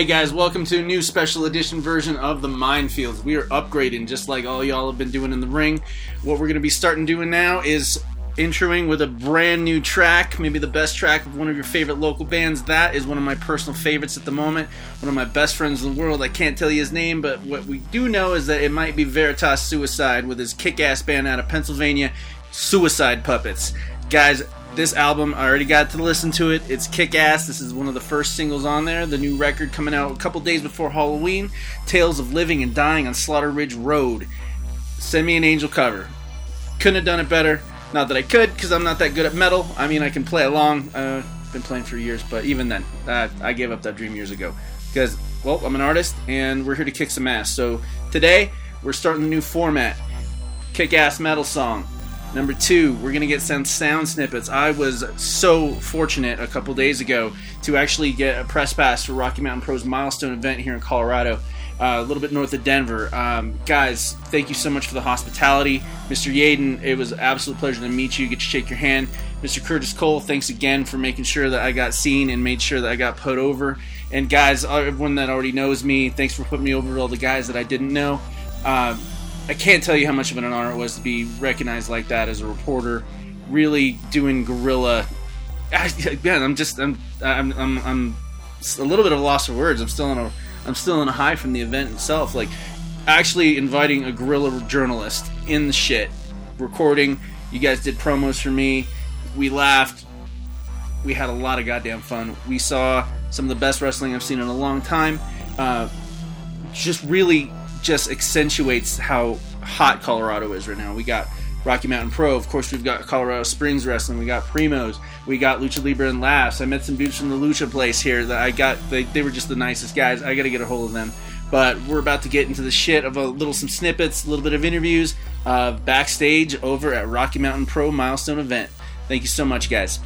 Hey guys, welcome to a new special edition version of the Minefields. We are upgrading just like all y'all have been doing in the ring. What we're going to be starting doing now is introing with a brand new track, maybe the best track of one of your favorite local bands. That is one of my personal favorites at the moment. One of my best friends in the world. I can't tell you his name, but what we do know is that it might be Veritas Suicide with his kick ass band out of Pennsylvania, Suicide Puppets. Guys, this album, I already got to listen to it. It's kick ass. This is one of the first singles on there. The new record coming out a couple days before Halloween Tales of Living and Dying on Slaughter Ridge Road. Send me an angel cover. Couldn't have done it better. Not that I could, because I'm not that good at metal. I mean, I can play along. Uh, been playing for years, but even then, uh, I gave up that dream years ago. Because, well, I'm an artist, and we're here to kick some ass. So today, we're starting a new format kick ass metal song. Number two, we're gonna get some sound snippets. I was so fortunate a couple days ago to actually get a press pass for Rocky Mountain Pro's milestone event here in Colorado, uh, a little bit north of Denver. Um, guys, thank you so much for the hospitality, Mr. Yaden. It was an absolute pleasure to meet you. Get to shake your hand, Mr. Curtis Cole. Thanks again for making sure that I got seen and made sure that I got put over. And guys, everyone that already knows me, thanks for putting me over to all the guys that I didn't know. Uh, I can't tell you how much of an honor it was to be recognized like that as a reporter. Really doing guerrilla. Again, I'm just I'm I'm I'm, I'm a little bit of a loss for words. I'm still in a I'm still in a high from the event itself. Like actually inviting a guerrilla journalist in the shit, recording. You guys did promos for me. We laughed. We had a lot of goddamn fun. We saw some of the best wrestling I've seen in a long time. Uh, just really just accentuates how hot Colorado is right now. We got Rocky Mountain Pro, of course, we've got Colorado Springs Wrestling, we got Primos, we got Lucha Libre and Laughs. I met some dudes from the Lucha place here that I got, they, they were just the nicest guys. I got to get a hold of them. But we're about to get into the shit of a little some snippets, a little bit of interviews uh, backstage over at Rocky Mountain Pro Milestone event. Thank you so much, guys.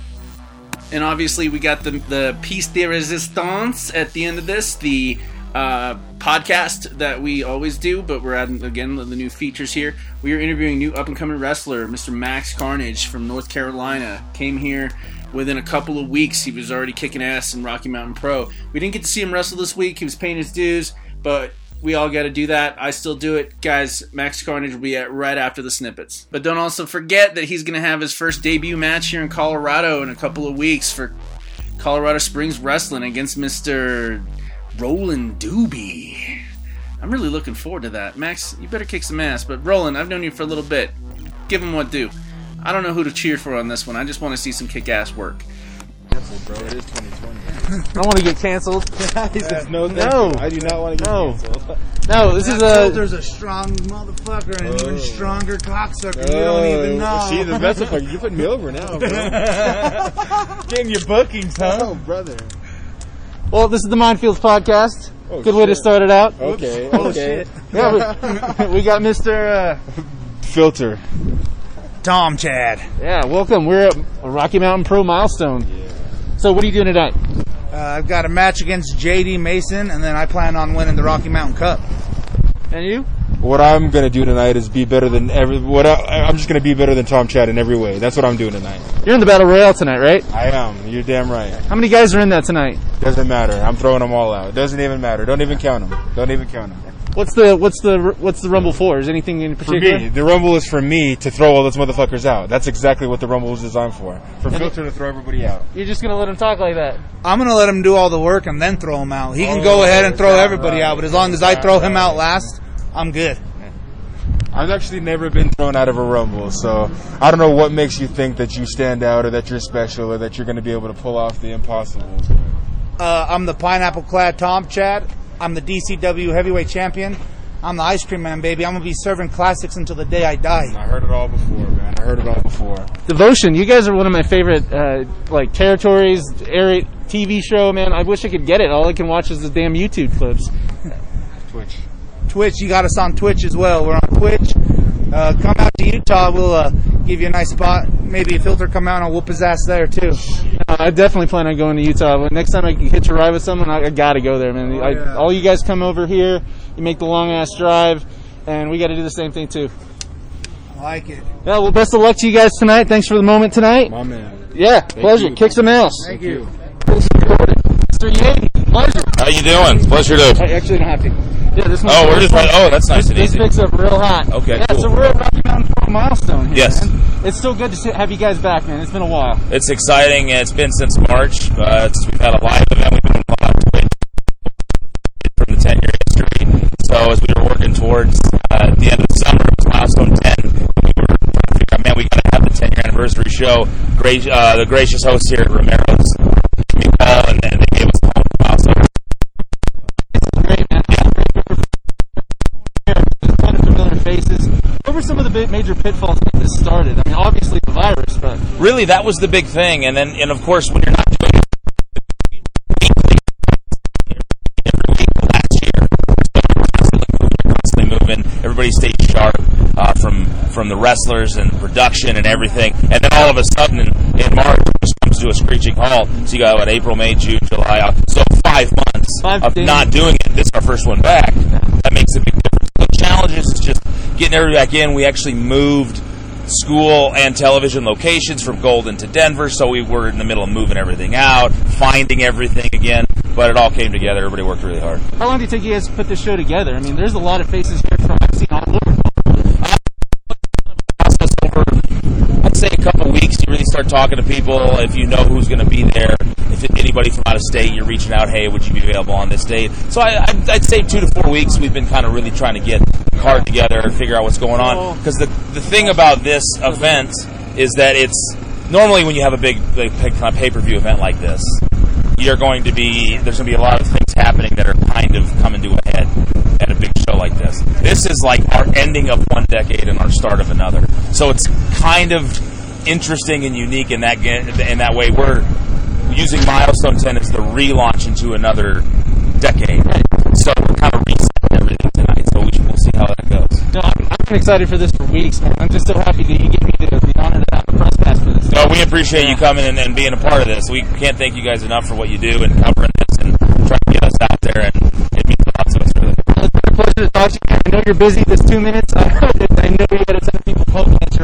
And obviously, we got the the piece de resistance at the end of this, the uh, podcast that we always do, but we're adding again the new features here. We are interviewing new up and coming wrestler, Mr. Max Carnage from North Carolina. Came here within a couple of weeks. He was already kicking ass in Rocky Mountain Pro. We didn't get to see him wrestle this week. He was paying his dues, but we all got to do that. I still do it. Guys, Max Carnage will be at right after the snippets. But don't also forget that he's going to have his first debut match here in Colorado in a couple of weeks for Colorado Springs Wrestling against Mr. Roland Doobie. I'm really looking forward to that. Max, you better kick some ass. But Roland, I've known you for a little bit. Give him what due. I don't know who to cheer for on this one. I just want to see some kick ass work. bro. It is 2020. I don't want to get canceled. he says no, No. I do not want to get No. canceled. No, this is That a. There's a strong motherfucker and an Oh. even stronger cocksucker. you don't oh. even know. See, the best of fuck. You putting me over now, bro. Getting your bookings, huh? oh, brother. Well, this is the Minefields podcast. Oh, Good way to start it out. Okay, Oh, okay. shit. Yeah, we, we got Mr. Uh, Filter. Tom Chad. yeah, welcome. We're at Rocky Mountain Pro Milestone. Yeah. So, what are you doing tonight? Uh, I've got a match against JD Mason, and then I plan on winning the Rocky Mountain Cup. And you? What I'm gonna do tonight is be better than every. What I, I'm just gonna be better than Tom Chad in every way. That's what I'm doing tonight. You're in the Battle Royale tonight, right? I am. You're damn right. How many guys are in that tonight? Doesn't matter. I'm throwing them all out. Doesn't even matter. Don't even count them. Don't even count them. What's the what's the what's the Rumble for? Is anything in For particular? me, the Rumble is for me to throw all those motherfuckers out. That's exactly what the Rumble was designed for. For Filter to throw everybody out. You're just gonna let him talk like that? I'm gonna let him do all the work and then throw him out. He can Oh, go ahead and throw everybody right? out, but as long as I throw him out last, I'm good. I've actually never been thrown out of a rumble, so I don't know what makes you think that you stand out or that you're special or that you're going to be able to pull off the impossible. Uh, I'm the pineapple clad Tom Chad. I'm the DCW heavyweight champion. I'm the ice cream man, baby. I'm gonna be serving classics until the day I die. I heard it all before, man. I heard it all before. Devotion. You guys are one of my favorite uh, like territories, area TV show. Man, I wish I could get it. All I can watch is the damn YouTube clips. Twitch. Twitch, you got us on Twitch as well. We're on Twitch. Uh, come out to Utah. We'll uh, give you a nice spot. Maybe a filter come out and I'll whoop his ass there too. Uh, I definitely plan on going to Utah. But next time I can hitch a ride with someone, I, I gotta go there, man. I, yeah. all you guys come over here, you make the long ass drive, and we got to do the same thing too. I like it. Yeah, well, best of luck to you guys tonight. Thanks for the moment tonight. My man. Yeah, pleasure. you. Kick some ass. Thank you. Mr. Yates. pleasure. How you doing? Pleasure to. I actually don't have to. Yeah, this Oh, we're just right. Oh, that's nice and easy. This picks up real hot. Okay, Yeah, cool. so we're at Rocky Mountain Pro milestone here. Yes. man. It's so good to have you guys back, man. It's been a while. It's exciting. It's been since March. Uh, it's, we've had a live event. We've been from the 10 year history. So as we were working towards uh, the end of the summer, it was milestone 10. We were trying to figure out, man, we got to have the 10 year anniversary show. Great, uh, the gracious hosts here at Romero's, and, and What were some of the major pitfalls when this started? I mean, obviously the virus, but really that was the big thing and then and of course when you're not doing every week last year constantly moving, constantly moving everybody stays sharp uh, from from the wrestlers and production and everything and then all of a sudden in, in march it comes to a screeching halt. So you got what april may june july so five months Five of days. not doing it. This is our first one back. That makes a big difference challenges is just getting everybody back in we actually moved school and television locations from Golden to Denver, so we were in the middle of moving everything out, finding everything again, but it all came together. Everybody worked really hard. how long do you think you guys to put this show together? I mean, there's a lot of faces here from I've seen all over. Say a couple weeks, you really start talking to people. If you know who's going to be there, if anybody from out of state, you're reaching out, hey, would you be available on this date? So I, I'd, I'd say two to four weeks. We've been kind of really trying to get the card together and figure out what's going on. Because the, the thing about this event is that it's normally when you have a big, big kind of pay per view event like this, you're going to be there's going to be a lot of things happening that are kind of coming to a head at a big show like this. This is like our ending of one decade and our start of another. So it's kind of interesting and unique in that in that way. We're using milestone 10 as the relaunch into another decade. So we're kind of resetting everything tonight. So we, we'll see how that goes. No, I'm, I've been excited for this for weeks, man. I'm just so happy that you gave me the, the honor to have a press pass for this. No, we appreciate you coming and, and being a part of this. We can't thank you guys enough for what you do and covering this and trying to get us out there. And it means a lot to us, really. It's been a pleasure to talk to you. I know you're busy this two minutes. I know, you got a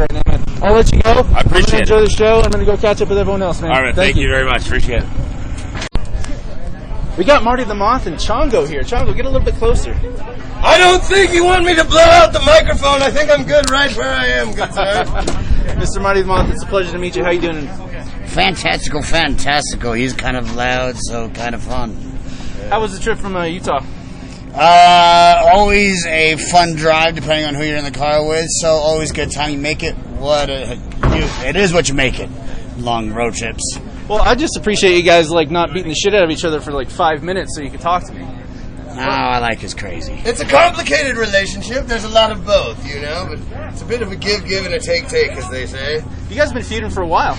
right now, man. I'll let you go. I appreciate I'm gonna enjoy the show. I'm going to go catch up with everyone else, man. All right, thank, you very much. Appreciate it. We got Marty the Moth and Chongo here. Chongo, get a little bit closer. I don't think you want me to blow out the microphone. I think I'm good right where I am, good sir. Mr. Marty the Moth, it's a pleasure to meet you. How you doing? Fantastical, fantastical. He's kind of loud, so kind of fun. How was the trip from uh, Utah? Uh, always a fun drive, depending on who you're in the car with. So always good time. You make it what it, you, it is. What you make it. Long road trips. Well, I just appreciate you guys like not beating the shit out of each other for like five minutes so you could talk to me. Oh, I like his crazy. It's a complicated relationship. There's a lot of both, you know, but it's a bit of a give, give, and a take, take, as they say. You guys have been feuding for a while.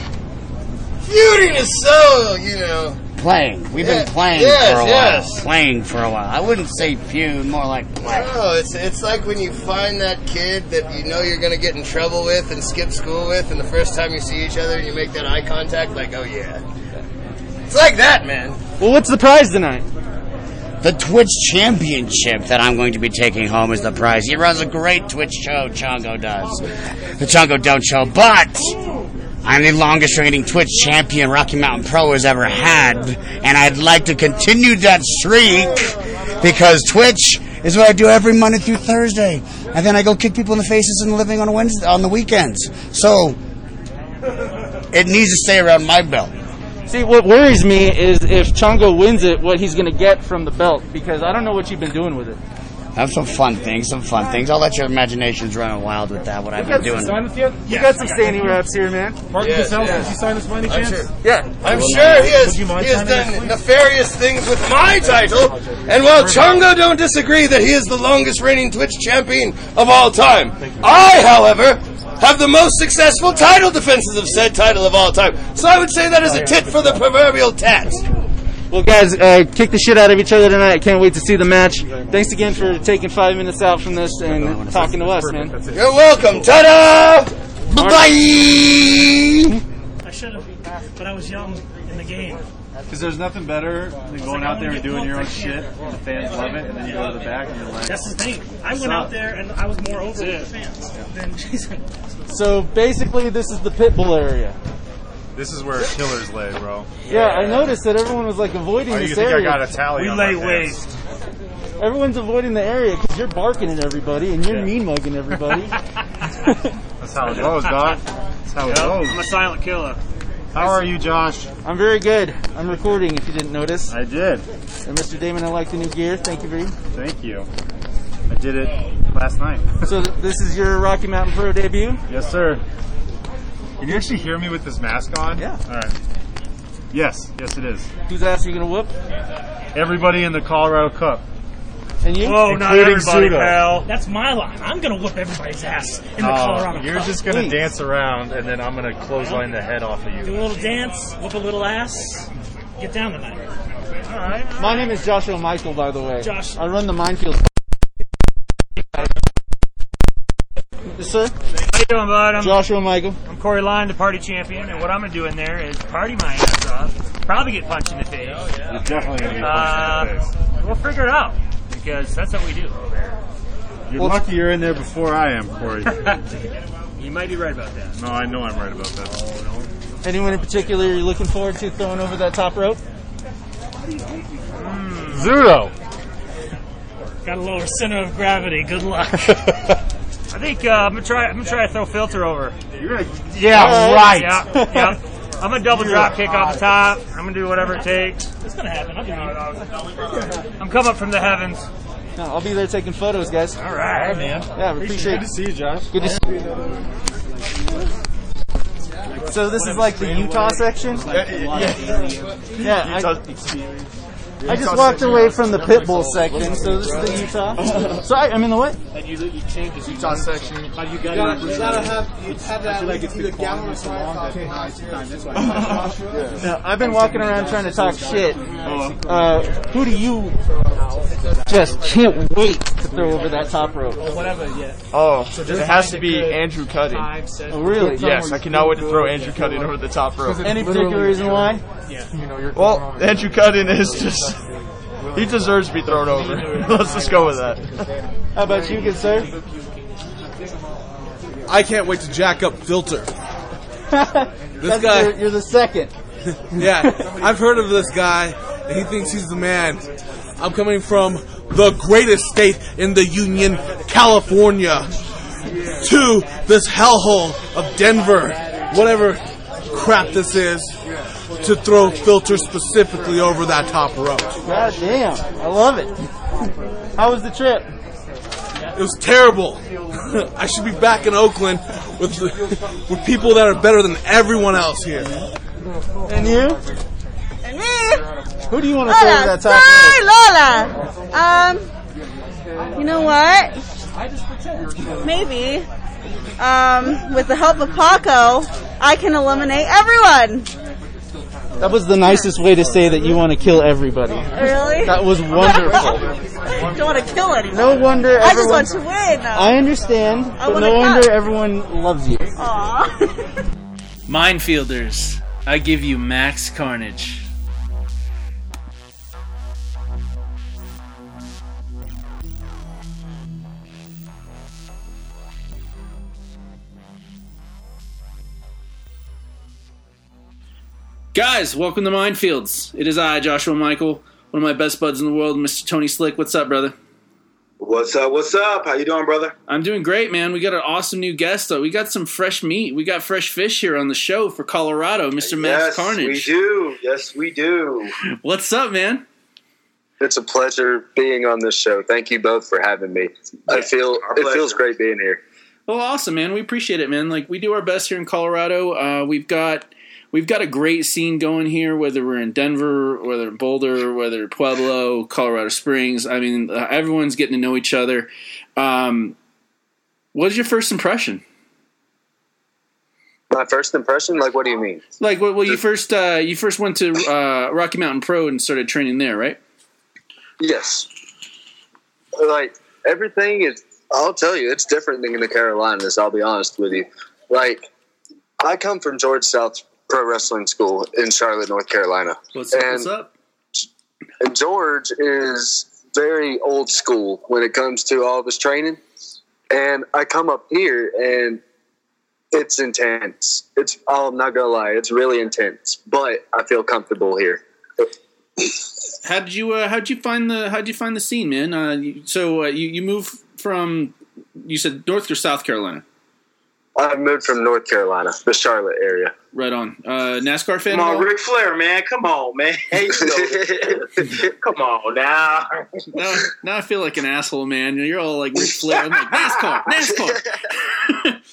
Feuding is so, you know. Playing. We've Yeah, been playing yes, for a yes. while. Playing for a while. I wouldn't say feud, more like play. No, it's it's like when you find that kid that you know you're gonna get in trouble with and skip school with, and the first time you see each other and you make that eye contact, like, oh yeah. It's like that, man. Well, what's the prize tonight? The Twitch Championship that I'm going to be taking home is the prize. He runs a great Twitch show, Chongo does. The Chongo Don't Show, but I'm the longest reigning Twitch champion Rocky Mountain Pro has ever had, and I'd like to continue that streak because Twitch is what I do every Monday through Thursday, and then I go kick people in the faces and living on Wednesday on the weekends. So it needs to stay around my belt. See, what worries me is if Chongo wins it, what he's going to get from the belt, because I don't know what you've been doing with it. Have some fun things, some fun things. I'll let your imaginations run wild with that. What I've been doing. You got some standing reps here, man. Yes, yes. I'm sure. Yeah. I'm sure he has, he has done nefarious things with my title, and while Chongo don't disagree that he is the longest reigning Twitch champion of all time, I, however, have the most successful title defenses of said title of all time. So I would say that is a tit for the proverbial tat. Well, guys, uh, kick the shit out of each other tonight. Can't wait to see the match. Thanks again for taking five minutes out from this and talking to us, man. You're welcome. Ta-da! Bye-bye! I should have, but I was young in the game. Because there's nothing better than going out there and doing your own shit. The fans love it, and then you go to the back and you're like, That's the thing. I went out there and I was more over with the fans than Jason. So basically, this is the Pitbull area. This is where killers lay, bro. Yeah, I noticed that everyone was like avoiding Oh, you this think I area. got a tally We on my lay pants? waste. Everyone's avoiding the area because you're barking at everybody and you're Yeah. mean mugging everybody. That's how it goes, Doc. That's how it Yep, goes. I'm a silent killer. How are you, Josh? I'm very good. I'm recording if you didn't notice. I did. And Mr. Damon, I like the new gear. Thank you very much. Thank you. I did it last night. So th- this is your Rocky Mountain Pro debut? Yes, sir. Can you actually hear me with this mask on? Yeah. All right. Yes, yes, it is. Whose ass are you going to whoop? Everybody in the Colorado Cup. And you? Whoa, not Including everybody, Suda. pal. That's my line. I'm gonna whoop everybody's ass in the Oh, Colorado you're Cup. just gonna Please. dance around, and then I'm gonna clothesline the head off of you. Do you. a little dance, whoop a little ass, get down tonight. All right. My name is Joshua Michael, by the way. Josh. I run the minefield. Yes, sir? How you doing, bud? I'm, Joshua Michael. I'm Corey Line, the party champion, and what I'm gonna do in there is party my ass off. Probably get punched in the face. You're definitely gonna get Uh, punched in the face. we'll figure it out because that's what we do. You're lucky you're in there before I am, Corey. You might be right about that. no, I know I'm right about that. Anyone in particular you're looking forward to throwing over that top rope? Zudo. Got a lower center of gravity. Good luck. I think uh, I'm gonna try. I'm gonna try to throw filter over. Yeah, right. Yeah, yeah. I'm gonna double drop kick off the top. I'm gonna do whatever it takes. It's gonna happen. I'll do it. I'm coming up from the heavens. No, I'll be there taking photos, guys. All right, man. Yeah, we appreciate Good to see you, Josh. Good to see you. So this is like the Utah section? Yeah, I, I just walked away from the Pitbull section, so this is the Utah. So I, I'm in the what? And you changed the Utah section. You gotta, you gotta have, you have that like it's either gallon or No, I've been walking around trying to talk shit. Uh, who do you just can't wait to throw over that top rope? Oh, it has to be Andrew Cutting. Oh, really? Yes, I cannot wait to throw Andrew Cutting over the top rope. Any particular reason why? Yeah. You know you're Well, Andrew Cutting is just. He deserves to be thrown over. Let's just go with that. How about you, good sir? I can't wait to jack up Filter. That's- guy- You're, you're the second. Yeah, I've heard of this guy, and he thinks he's the man. I'm coming from the greatest state in the Union, California, to this hellhole of Denver, whatever crap this is, to throw Filter specifically over that top rope. God damn, I love it. How was the trip? It was terrible. I should be back in Oakland with with people that are better than everyone else here. And you? And me? Who do you want to throw over that top rope? Sorry, Lola. Um, you know what? Maybe. Um, with the help of Paco, I can eliminate everyone. That was the nicest way to say that you want to kill everybody. Really? That was wonderful. Don't want to kill anyone. No wonder I just want to win. I understand, I but wanna no cut. wonder everyone loves you. Aw. Minefielders, I give you max carnage. Guys, welcome to Minefields. It is I, Joshua Michael, one of my best buds in the world, Mr. Tony Slick. What's up, brother? What's up? What's up? How you doing, brother? I'm doing great, man. We got an awesome new guest. Though. We got some fresh meat. We got fresh fish here on the show for Colorado, Mr. Max yes, Carnage. we do. Yes, we do. What's up, man? It's a pleasure being on this show. Thank you both for having me. I feel it feels great being here. Well, awesome, man. We appreciate it, man. Like we do our best here in Colorado. Uh, we've got we've got a great scene going here. Whether we're in Denver, whether in Boulder, whether Pueblo, Colorado Springs. I mean, uh, everyone's getting to know each other. Um, what was your first impression? My first impression, like, what do you mean? Like, well, well you first uh, you first went to uh, Rocky Mountain Pro and started training there, right? Yes, like everything is. I'll tell you, it's different than in the Carolinas. I'll be honest with you. Like, I come from George South Pro Wrestling School in Charlotte, North Carolina. What's up? And- What's up? And George is very old school when it comes to all of his training. And I come up here and it's intense. It's oh, I'm not gonna lie, it's really intense, but I feel comfortable here. How did you uh, how did you find the how did you find the scene, man? Uh, so uh, you you moved from you said North or South Carolina? I moved from North Carolina, the Charlotte area. Right on. Uh, NASCAR fan? Come on, all? Ric Flair, man. Come on, man. Hey, you know. Come on now. now, now I feel like an asshole, man. You're all like Ric Flair. I'm like NASCAR, NASCAR.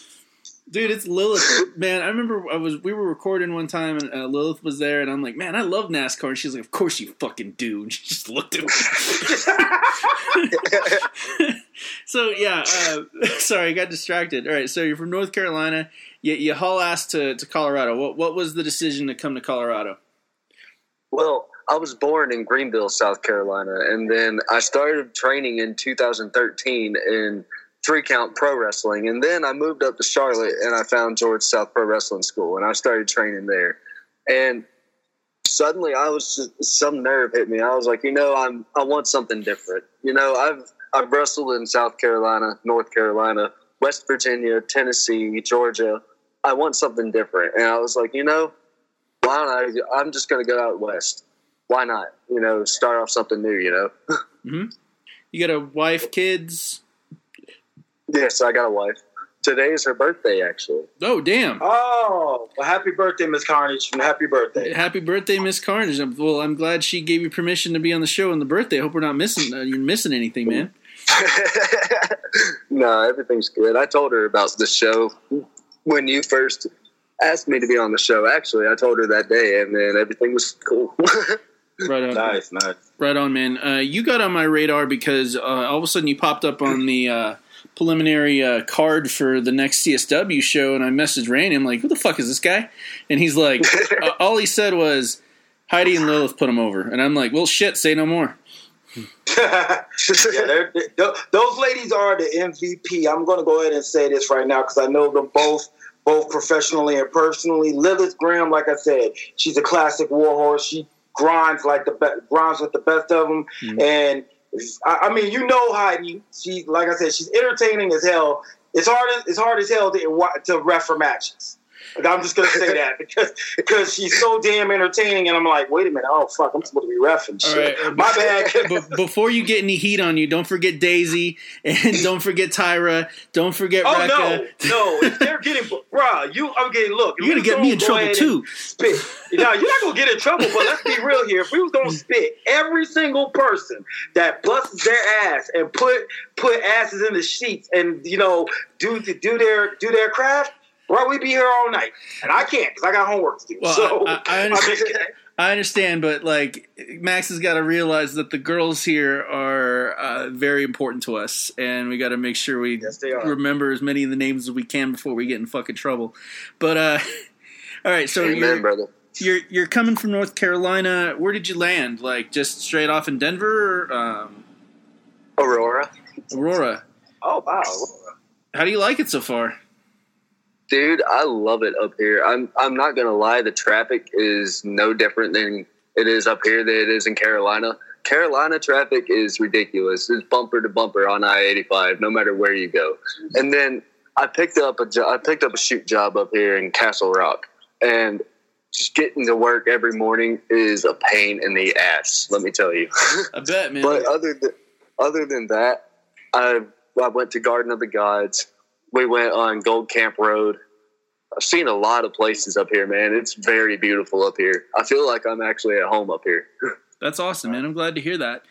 Dude, it's Lilith, man. I remember I was we were recording one time and uh, Lilith was there, and I'm like, man, I love NASCAR. And she's like, of course you fucking do. And she just looked at me. So yeah, uh, sorry, I got distracted. All right, so you're from North Carolina. You, you haul ass to, to Colorado. What what was the decision to come to Colorado? Well, I was born in Greenville, South Carolina, and then I started training in 2013 in three count pro wrestling, and then I moved up to Charlotte and I found George South Pro Wrestling School, and I started training there. And suddenly, I was just some nerve hit me. I was like, you know, I'm I want something different. You know, I've I've wrestled in South Carolina, North Carolina, West Virginia, Tennessee, Georgia. I want something different, and I was like, you know, why don't I? I'm just going to go out west. Why not? You know, start off something new. You know. hmm You got a wife, kids? yes, I got a wife. Today is her birthday, actually. Oh, damn! Oh, well, happy birthday, Miss Carnage. and Happy birthday. Happy birthday, Miss Carnage. Well, I'm glad she gave you permission to be on the show on the birthday. I hope we're not missing uh, you're missing anything, man. No, everything's good. I told her about the show when you first asked me to be on the show. Actually, I told her that day, and then everything was cool. Right on. Nice, nice. Right on, man. Uh, you got on my radar because uh, all of a sudden you popped up on the uh, preliminary uh, card for the next CSW show, and I messaged Randy. I'm like, "Who the fuck is this guy?" And he's like, uh, "All he said was Heidi and Lilith put him over," and I'm like, "Well, shit, say no more." yeah, they're, they those ladies are the MVP. I'm going to go ahead and say this right now because I know them both, both professionally and personally. Lilith Graham, like I said, she's a classic warhorse. She grinds like the be- grinds with the best of them, and I, I mean, you know Heidi. She, like I said, she's entertaining as hell. It's hard. It's hard as hell to to ref her matches. I'm just gonna say that because because she's so damn entertaining, and I'm like, wait a minute, oh fuck, I'm supposed to be refing shit. right. My bad. But before you get any heat on you, don't forget Daisy and don't forget Tyra. Don't forget Oh no, no! If they're getting, bruh, you okay? Look, if You're gonna get me in trouble too. Spit. Now you're not gonna get in trouble, but let's be real here. If we was gonna spit every single person that busts their ass and put put asses in the sheets and you know do to do their do their craft, bro, we'd be here all night, and I can't because I got homework to do. Well, so I, I, I understand. I understand, but like Max has got to realize that the girls here are uh, very important to us, and we got to make sure we they are. remember as many of the names as we can before we get in fucking trouble. But uh, all right, so Amen, you're, brother. you're you're coming from North Carolina. Where did you land? Like just straight off in Denver, or, um, Aurora. Aurora? Oh wow. How do you like it so far? Dude, I love it up here. I'm I'm not gonna lie, the traffic is no different than it is up here than it is in Carolina. Carolina traffic is ridiculous. It's bumper to bumper on I eighty five, no matter where you go. And then I picked up a jo- I picked up a shoot job up here in Castle Rock, and just getting to work every morning is a pain in the ass. Let me tell you. I bet, man. But other than other than that, I I went to Garden of the Gods. We went on Gold Camp Road. I've seen a lot of places up here, man. It's very beautiful up here. I feel like I'm actually at home up here. That's awesome, man. I'm glad to hear that,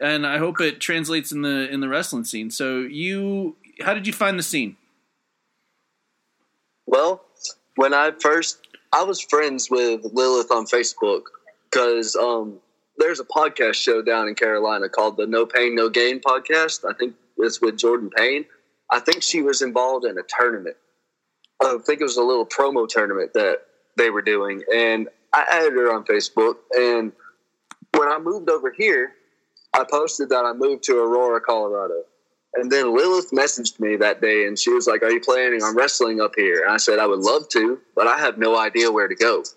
and I hope it translates in the in the wrestling scene. So you, how did you find the scene? Well, when I first, I was friends with Lilith on Facebook because um, there's a podcast show down in Carolina called the No Pain No Gain podcast. I think it's with Jordan Payne. I think she was involved in a tournament. I think it was a little promo tournament that they were doing, and I added her on Facebook. And when I moved over here, I posted that I moved to Aurora, Colorado. And then Lilith messaged me that day and she was like, Are you planning on wrestling up here? And I said, I would love to, but I have no idea where to go.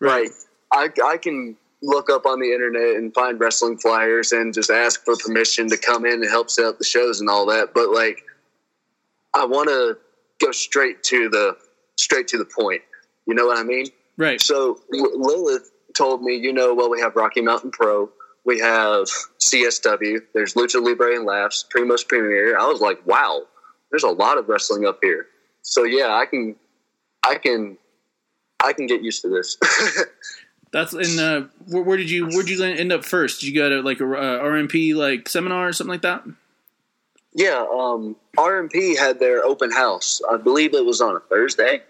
Like, I, I can look up on the internet and find wrestling flyers and just ask for permission to come in and help set up the shows and all that. But, like, I want to go straight to the straight to the point. You know what I mean? Right. So Lilith told me, you know, well, we have Rocky Mountain Pro, we have CSW, there's Lucha Libre and Laughs, Primos Premier. I was like, wow, there's a lot of wrestling up here. So yeah, I can, I can, I can get used to this. That's in. Uh, where, where did you Where did you end up first? Did you go to like a uh, RMP like seminar or something like that? Yeah, um, RMP had their open house. I believe it was on a Thursday,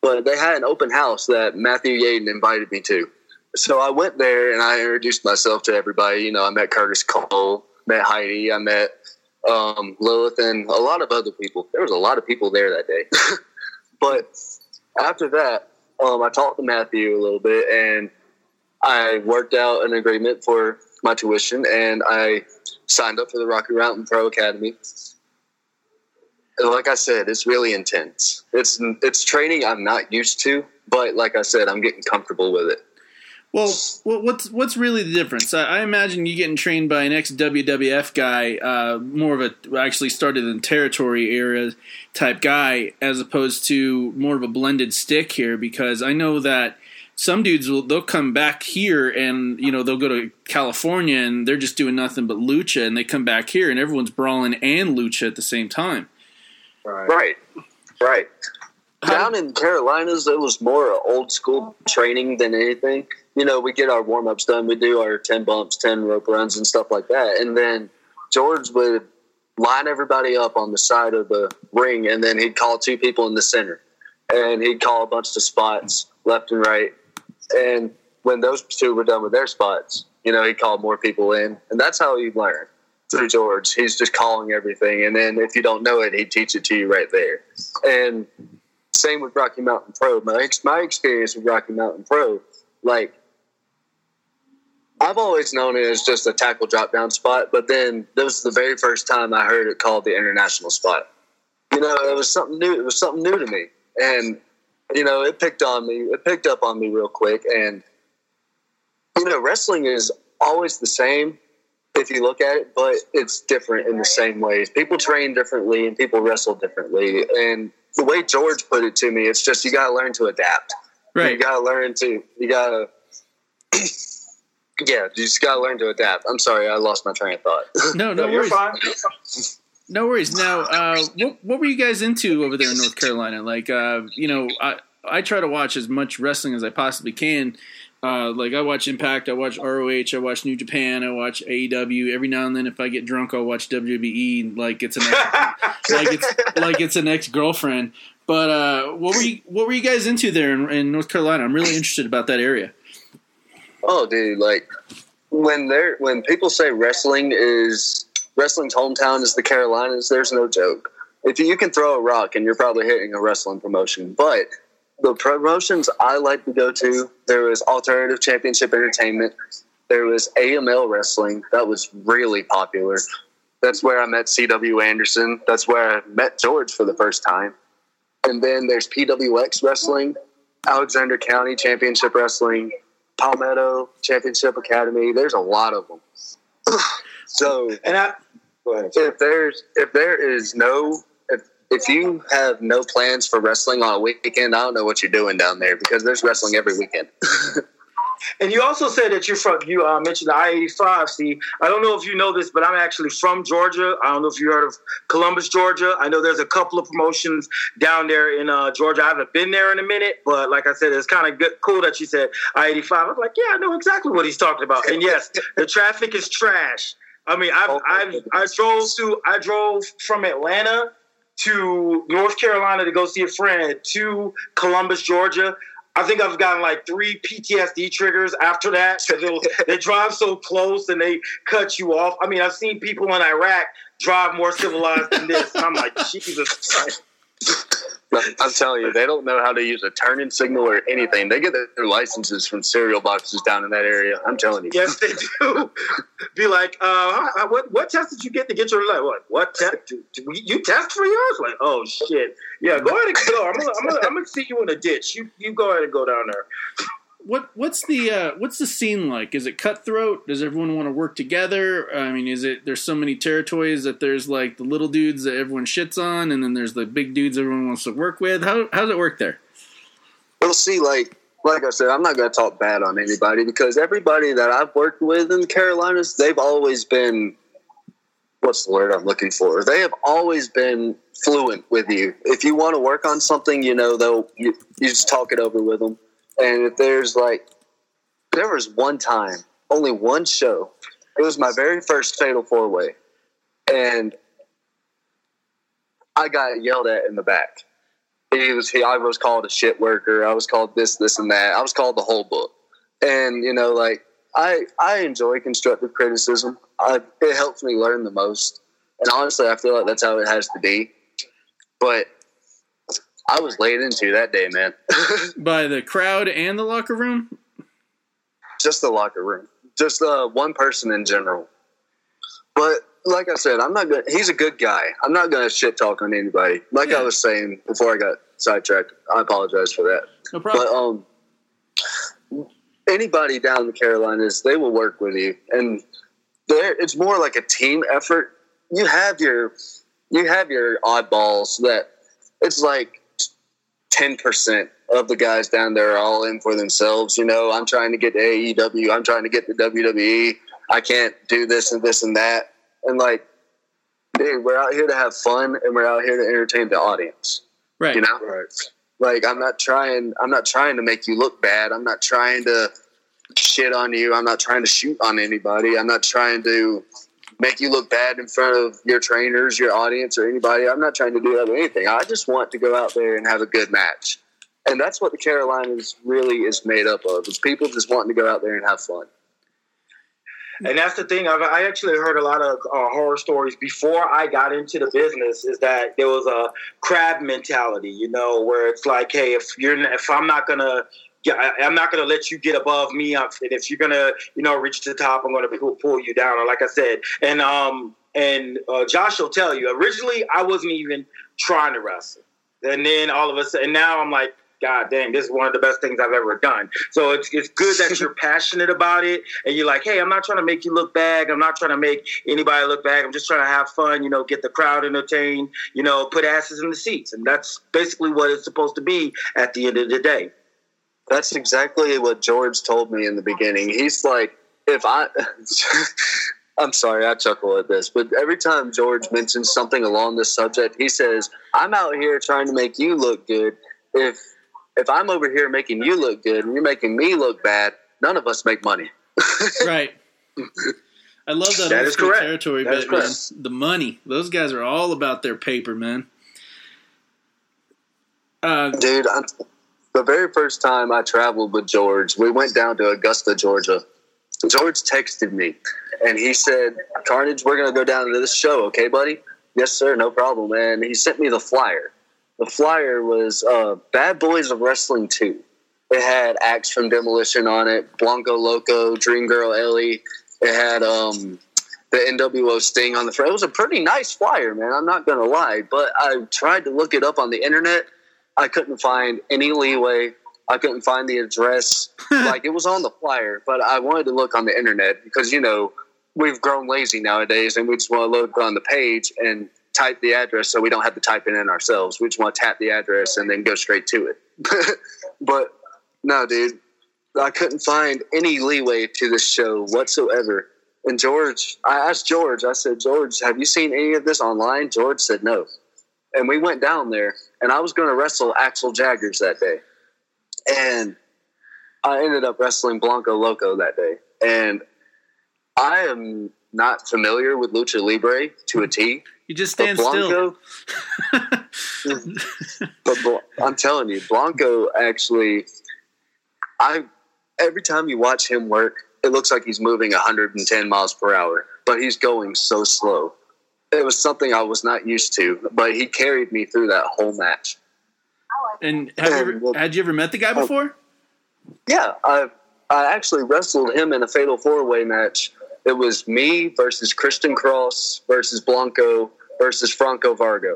but they had an open house that Matthew Yaden invited me to. So I went there and I introduced myself to everybody. You know, I met Curtis Cole, met Heidi, I met um, Lilith, and a lot of other people. There was a lot of people there that day. but after that, um, I talked to Matthew a little bit, and I worked out an agreement for my tuition, and I signed up for the Rocky Mountain Pro Academy. And like I said, it's really intense. It's it's training I'm not used to, but like I said, I'm getting comfortable with it. Well, what's what's really the difference? I, imagine you getting trained by an ex WWF guy, uh, more of a actually started in territory era type guy, as opposed to more of a blended stick here. Because I know that some dudes will they'll come back here and you know they'll go to California and they're just doing nothing but lucha, and they come back here and everyone's brawling and lucha at the same time. Right, right. Down in Carolinas, it was more old school training than anything. You know, we get our warm ups done, we do our 10 bumps, 10 rope runs, and stuff like that. And then George would line everybody up on the side of the ring, and then he'd call two people in the center. And he'd call a bunch of spots left and right. And when those two were done with their spots, you know, he called more people in. And that's how you learn through George. He's just calling everything. And then if you don't know it, he'd teach it to you right there. And same with Rocky Mountain Pro. My, my experience with Rocky Mountain Pro, like, I've always known it as just a tackle drop down spot, but then this was the very first time I heard it called the international spot. You know, it was something new. It was something new to me, and you know, it picked on me. It picked up on me real quick, and you know, wrestling is always the same if you look at it, but it's different in the same ways. People train differently and people wrestle differently, and the way George put it to me, it's just you got to learn to adapt. Right. You got to learn to. You got to. Yeah, you just gotta learn to adapt. I'm sorry, I lost my train of thought. No, no, you're worries. fine. No worries. Now, uh, what what were you guys into over there in North Carolina? Like, uh, you know, I I try to watch as much wrestling as I possibly can. Uh, like I watch Impact, I watch ROH, I watch New Japan, I watch AEW. Every now and then, if I get drunk, I'll watch WWE. Like it's an ex- like it's like it's an ex girlfriend. But uh, what were you what were you guys into there in, in North Carolina? I'm really interested about that area. Oh, dude, like when they're when people say wrestling is wrestling's hometown is the Carolinas, there's no joke. If you, can throw a rock and you're probably hitting a wrestling promotion, but the promotions I like to go to, there was Alternative Championship Entertainment, there was AML Wrestling, that was really popular. That's where I met CW Anderson. That's where I met George for the first time. And then there's PWX Wrestling, Alexander County Championship Wrestling, Palmetto Championship Academy. There's a lot of them. so, and I, if there's if there is no if if you have no plans for wrestling on a weekend, I don't know what you're doing down there because there's wrestling every weekend. And you also said that you're from. You uh, mentioned the I-85. See, I don't know if you know this, but I'm actually from Georgia. I don't know if you heard of Columbus, Georgia. I know there's a couple of promotions down there in uh, Georgia. I haven't been there in a minute, but like I said, it's kind of cool that you said I-85. I'm like, yeah, I know exactly what he's talking about. And yes, the traffic is trash. I mean, I've, I've I drove to I drove from Atlanta to North Carolina to go see a friend to Columbus, Georgia. I think I've gotten like three PTSD triggers after that they drive so close and they cut you off. I mean, I've seen people in Iraq drive more civilized than this. And I'm like, Jesus Christ. I'm telling you, they don't know how to use a turning signal or anything. They get their licenses from cereal boxes down in that area. I'm telling you. Yes, they do. Be like, uh, what what test did you get to get your life? What what test? You test for yours? Like, oh shit. Yeah, go ahead and go. I'm gonna, I'm gonna, I'm gonna see you in a ditch. You you go ahead and go down there. What what's the uh, what's the scene like? Is it cutthroat? Does everyone want to work together? I mean, is it there's so many territories that there's like the little dudes that everyone shits on, and then there's the big dudes everyone wants to work with. How how does it work there? We'll see. Like like I said, I'm not going to talk bad on anybody because everybody that I've worked with in the Carolinas, they've always been what's the word I'm looking for? They have always been fluent with you. If you want to work on something, you know, they'll you, you just talk it over with them. And if there's like, there was one time, only one show. It was my very first Fatal Four Way, and I got yelled at in the back. He was he, I was called a shit worker. I was called this, this, and that. I was called the whole book. And you know, like I I enjoy constructive criticism. I, it helps me learn the most. And honestly, I feel like that's how it has to be. But I was laid into that day, man. By the crowd and the locker room? Just the locker room. Just uh, one person in general. But like I said, I'm not gonna. He's a good guy. I'm not gonna shit talk on anybody. Like I was saying before I got sidetracked, I apologize for that. No problem. But um, anybody down in the Carolinas, they will work with you, and it's more like a team effort. You have your you have your oddballs that it's like ten percent of the guys down there are all in for themselves. You know, I'm trying to get to AEW. I'm trying to get to WWE. I can't do this and this and that. And like, dude, we're out here to have fun and we're out here to entertain the audience. Right. You know? Right. Like I'm not trying I'm not trying to make you look bad. I'm not trying to shit on you. I'm not trying to shoot on anybody. I'm not trying to make you look bad in front of your trainers, your audience, or anybody. I'm not trying to do that or anything. I just want to go out there and have a good match. And that's what the Carolinas really is made up of. Is people just wanting to go out there and have fun. And that's the thing. I've, I actually heard a lot of uh, horror stories before I got into the business. Is that there was a crab mentality, you know, where it's like, hey, if you're if I'm not gonna I'm not going to let you get above me. And if you're going to, you know, reach the top, I'm going to pull you down. Or like I said, and um, and uh, Josh will tell you. Originally, I wasn't even trying to wrestle, and then all of a sudden, now I'm like, God dang, this is one of the best things I've ever done. So it's it's good that you're passionate about it, and you're like, hey, I'm not trying to make you look bad. I'm not trying to make anybody look bad. I'm just trying to have fun. You know, get the crowd entertained. You know, put asses in the seats, and that's basically what it's supposed to be at the end of the day. That's exactly what George told me in the beginning. He's like, if I, I'm sorry, I chuckle at this, but every time George mentions something along this subject, he says, "I'm out here trying to make you look good. If if I'm over here making you look good and you're making me look bad, none of us make money." right. I love that, That is correct. territory, That but man, the money. Those guys are all about their paper, man. Uh, Dude, I'm, the very first time I traveled with George, we went down to Augusta, Georgia. George texted me and he said, Carnage, we're going to go down to this show, okay, buddy? Yes, sir, no problem. And he sent me the flyer. The flyer was uh, Bad Boys of Wrestling 2. It had Axe from Demolition on it, Blanco Loco, Dream Girl Ellie. It had um, the NWO Sting on the front. It was a pretty nice flyer, man. I'm not going to lie. But I tried to look it up on the internet. I couldn't find any leeway. I couldn't find the address. like it was on the flyer, but I wanted to look on the internet because you know we've grown lazy nowadays, and we just want to look on the page and type the address, so we don't have to type it in ourselves. We just want to tap the address and then go straight to it. but no, dude, I couldn't find any leeway to this show whatsoever. And George, I asked George, I said, George, have you seen any of this online? George said no. And we went down there, and I was going to wrestle Axel Jaggers that day. And I ended up wrestling Blanco Loco that day. And I am not familiar with Lucha Libre to a T. You just stand still. But Bl- I'm telling you, Blanco actually, I every time you watch him work, it looks like he's moving 110 miles per hour, but he's going so slow. It was something I was not used to, but he carried me through that whole match. And have you ever, had you ever met the guy before? Yeah, I I actually wrestled him in a fatal four way match. It was me versus Christian Cross versus Blanco versus Franco Vargo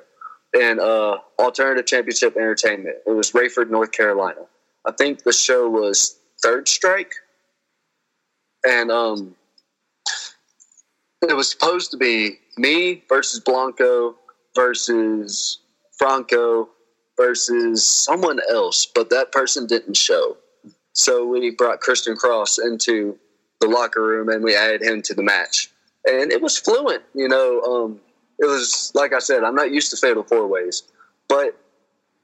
in uh, Alternative Championship Entertainment. It was Raeford, North Carolina. I think the show was Third Strike, and um, it was supposed to be me versus Blanco versus Franco versus someone else, but that person didn't show. So we brought Christian Cross into the locker room and we added him to the match. And it was fluent, you know. Um, it was, like I said, I'm not used to fatal four ways, but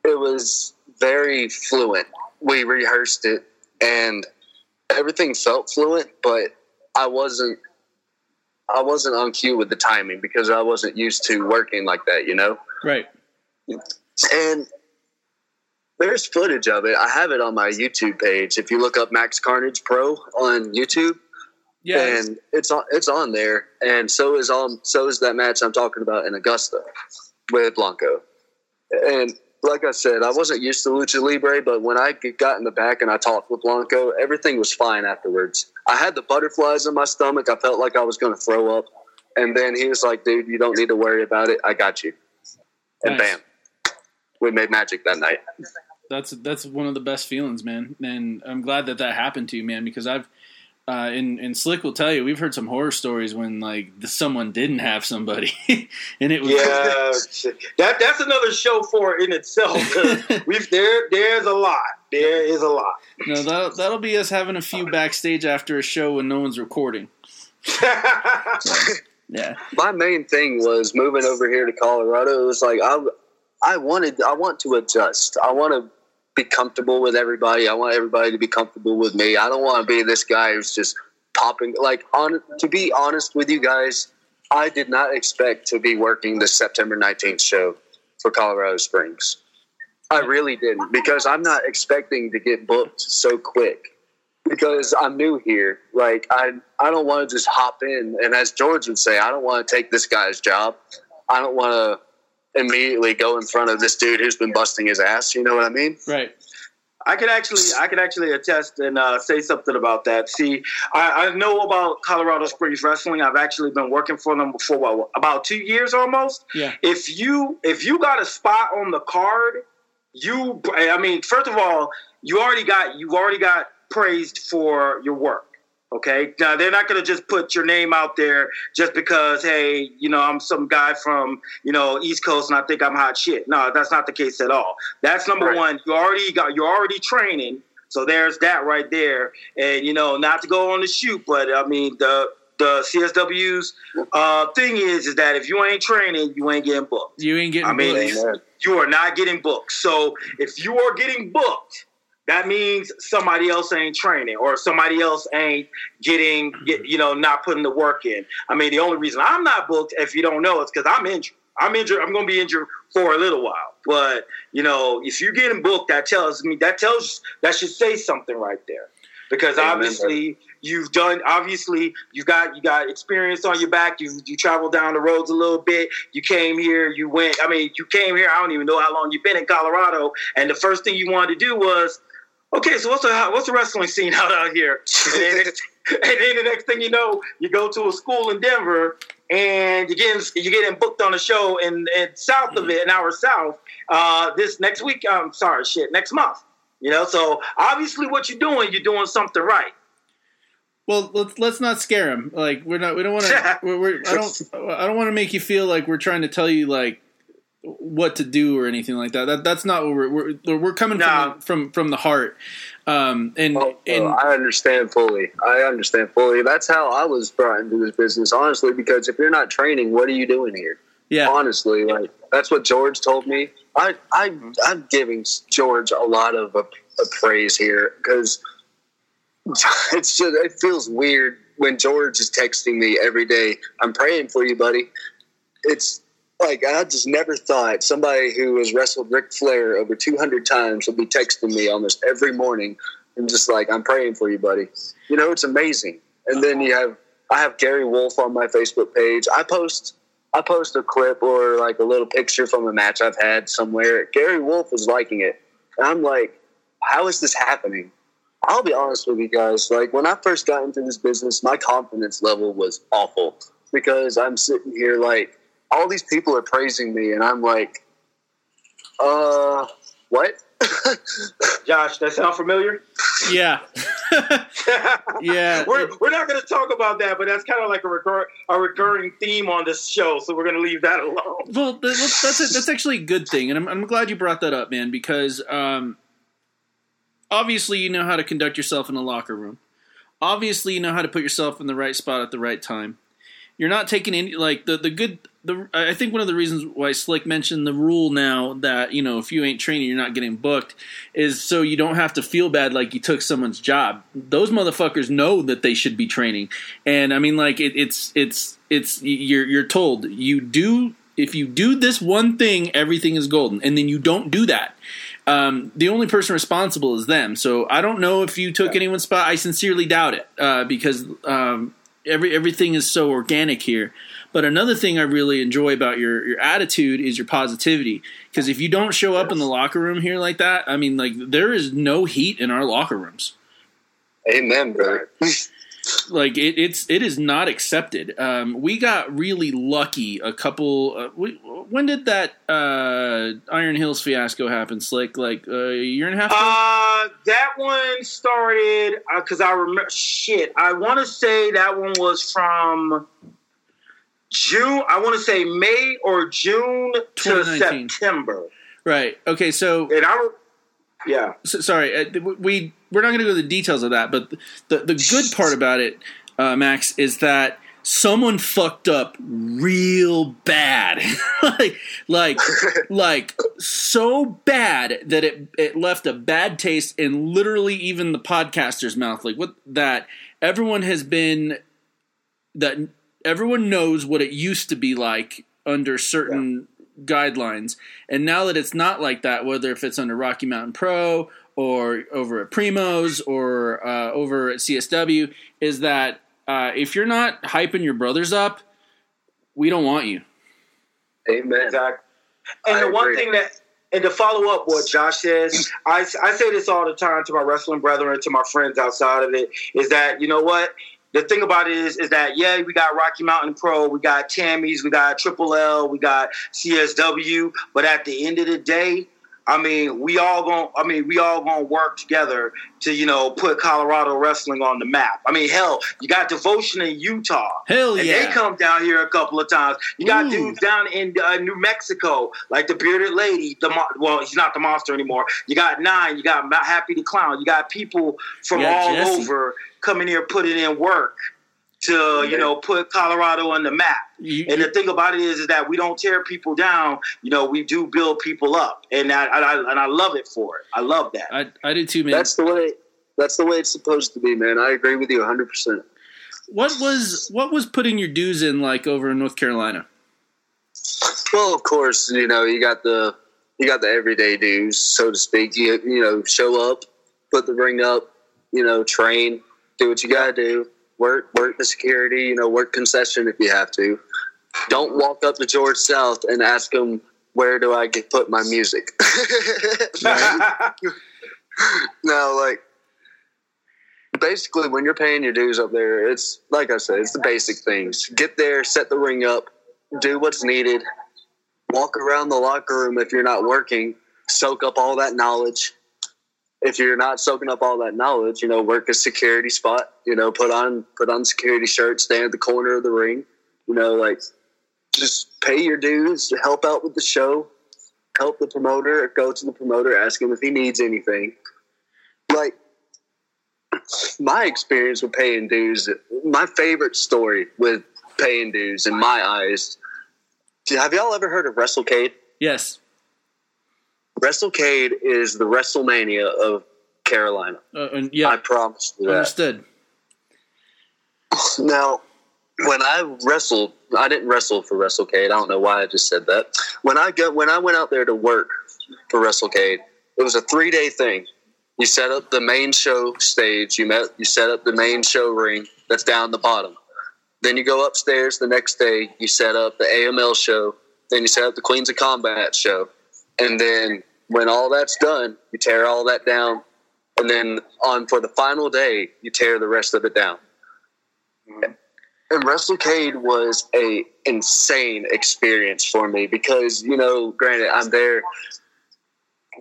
it was very fluent. We rehearsed it and everything felt fluent, but I wasn't I wasn't on cue with the timing because I wasn't used to working like that, you know? Right. And there's footage of it. I have it on my YouTube page. If you look up Max Carnage Pro on YouTube, yeah, and it's on it's on there. And so is um so is that match I'm talking about in Augusta with Blanco. And like I said, I wasn't used to lucha libre, but when I got in the back and I talked with Blanco, everything was fine afterwards. I had the butterflies in my stomach. I felt like I was going to throw up, and then he was like, "Dude, you don't need to worry about it. I got you." And Nice. bam, we made magic that night. That's that's one of the best feelings, man. And I'm glad that that happened to you, man, because I've uh, and and Slick will tell you we've heard some horror stories when like the, someone didn't have somebody, and it was Yeah, that that's another show for in itself. We've there there's a lot. There is a lot. No, that'll, that'll be us having a few backstage after a show when no one's recording. yeah. My main thing was moving over here to Colorado. It was like I, I wanted, I want to adjust. I want to be comfortable with everybody. I want everybody to be comfortable with me. I don't want to be this guy who's just popping. Like on, to be honest with you guys, I did not expect to be working the September nineteenth show for Colorado Springs. I really didn't because I'm not expecting to get booked so quick because I'm new here. Like I, I don't want to just hop in. And as George would say, I don't want to take this guy's job. I don't want to immediately go in front of this dude who's been busting his ass. You know what I mean? Right. I could actually, I could actually attest and uh, say something about that. See, I, I know about Colorado Springs Wrestling. I've actually been working for them for what, about two years almost. Yeah. If you if you got a spot on the card, you, I mean, first of all, you already got you already got praised for your work. Okay. Now they're not going to just put your name out there just because, hey, you know, I'm some guy from you know East Coast and I think I'm hot shit. No, that's not the case at all. That's number one. You already got you're already training. So there's that right there. And you know, not to go on the shoot, but I mean the the CSW's uh, thing is is that if you ain't training, you ain't getting booked. You ain't getting I mean, booked. You are not getting booked. So if you are getting booked, that means somebody else ain't training or somebody else ain't getting, get, mm-hmm. you know, not putting the work in. I mean, the only reason I'm not booked, if you don't know, is because I'm injured. I'm injured. I'm going to be injured for a little while. But you know, if you're getting booked, that tells me that tells that should say something right there, because Amen, obviously you've done. Obviously, you got you got experience on your back. You you traveled down the roads a little bit. You came here. You went. I mean, you came here. I don't even know how long you've been in Colorado. And the first thing you wanted to do was, okay, so what's the what's the wrestling scene out out here? And then, and then the next thing you know, you go to a school in Denver and you get you getting booked on a show in, in south of it, an hour south. Uh, this next week, I'm sorry, shit, next month. You know, so obviously, what you're doing, you're doing something right. Well, let's let's not scare him. Like we're not. We don't want to. we're, we're, I don't. I don't want to make you feel like we're trying to tell you like what to do or anything like that. That that's not what we're we're, we're coming from, the, from from the heart. Um, and and Oh, I understand fully. I understand fully. That's how I was brought into this business, honestly. Because if you're not training, what are you doing here? Yeah. Honestly, like that's what George told me. I I I'm giving George a lot of a, a praise here because it's just it feels weird when George is texting me every day. I'm praying for you, buddy. It's like I just never thought somebody who has wrestled Ric Flair over 200 times would be texting me almost every morning and just like I'm praying for you, buddy. You know, it's amazing. And then you have I have Gary Wolf on my Facebook page. I post I post a clip or like a little picture from a match I've had somewhere. Gary Wolf was liking it, and I'm like, how is this happening? I'll be honest with you guys. Like when I first got into this business, my confidence level was awful because I'm sitting here like all these people are praising me, and I'm like, uh, what? Josh, that sound familiar? Yeah. yeah, we're, we're not going to talk about that, but that's kind of like a recur- a recurring theme on this show, so we're going to leave that alone. Well, that's that's, a, that's actually a good thing, and I'm I'm glad you brought that up, man, because um, obviously you know how to conduct yourself in a locker room. Obviously, you know how to put yourself in the right spot at the right time. You're not taking any like the the good. The I think one of the reasons why Slick mentioned the rule now that you know if you ain't training, you're not getting booked, is so you don't have to feel bad like you took someone's job. Those motherfuckers know that they should be training, and I mean like it, it's it's it's you're you're told you do if you do this one thing, everything is golden, and then you don't do that. Um, the only person responsible is them. So I don't know if you took anyone's spot. I sincerely doubt it uh, because um, every everything is so organic here. But another thing I really enjoy about your your attitude is your positivity. Because if you don't show up in the locker room here like that, I mean, like there is no heat in our locker rooms. Amen, brother. like it, it's it is not accepted. Um, we got really lucky. A couple. Uh, we, when did that uh, Iron Hills fiasco happen? Slick, like uh, a year and a half. ago? Uh, that one started because I remember. Shit, I want to say that one was from June. I want to say May or June to September. Right. Okay. So. And I. Yeah. So, sorry, uh, we we're not going to go into the details of that, but the the good part about it, uh, Max, is that someone fucked up real bad, like like like so bad that it it left a bad taste in literally even the podcaster's mouth. Like what that everyone has been that everyone knows what it used to be like under certain guidelines. And now that it's not like that, whether if it's under Rocky Mountain Pro or over at Primos or uh, over at CSW, is that uh, if you're not hyping your brothers up, we don't want you. Amen. Exactly. And the one thing that, and to follow up what Josh says, I, I say this all the time to my wrestling brethren, to my friends outside of it, is that, you know what? The thing about it is, is that, yeah, we got Rocky Mountain Pro, we got Tammy's, we got Triple L, we got CSW, but at the end of the day, I mean, we all gonna. I mean, we all gonna work together to, you know, put Colorado wrestling on the map. I mean, hell, you got Devotion in Utah. Hell and yeah. they come down here a couple of times. You got Ooh. dudes down in uh, New Mexico, like the bearded lady. The mo- well, he's not the monster anymore. You got Nine. You got Happy the Clown. You got people from all Jesse. over coming here putting in work to you know put Colorado on the map. and the thing about it is, is that we don't tear people down. You know, we do build people up, and I, and I and I love it for it. I love that. I I do too, man. That's the way. That's the way it's supposed to be, man. I agree with you 100. percent What was what was putting your dues in like over in North Carolina? Well, of course, you know you got the you got the everyday dues, so to speak. You you know show up, put the ring up, you know train, do what you gotta do, work work the security, you know work concession if you have to. Don't walk up to George South and ask him where do I get put my music. no, like basically when you're paying your dues up there, it's like I said, it's the basic things. Get there, set the ring up, do what's needed, walk around the locker room if you're not working, soak up all that knowledge. If you're not soaking up all that knowledge, you know, work a security spot, you know, put on put on security shirt, stand at the corner of the ring, you know, like just pay your dues, help out with the show, help the promoter, go to the promoter, ask him if he needs anything. Like my experience with paying dues, my favorite story with paying dues in my eyes. Have y'all ever heard of WrestleCade? Yes. WrestleCade is the WrestleMania of Carolina. Uh, and yeah, I promise you that. understood. Now, when I wrestled, I didn't wrestle for WrestleCade. I don't know why I just said that. When I got when I went out there to work for WrestleCade, it was a three day thing. You set up the main show stage. You met. You set up the main show ring that's down the bottom. Then you go upstairs the next day. You set up the AML show. Then you set up the Queens of Combat show. And then when all that's done, you tear all that down. And then on for the final day, you tear the rest of it down. And WrestleCade was a insane experience for me because you know, granted, I'm there.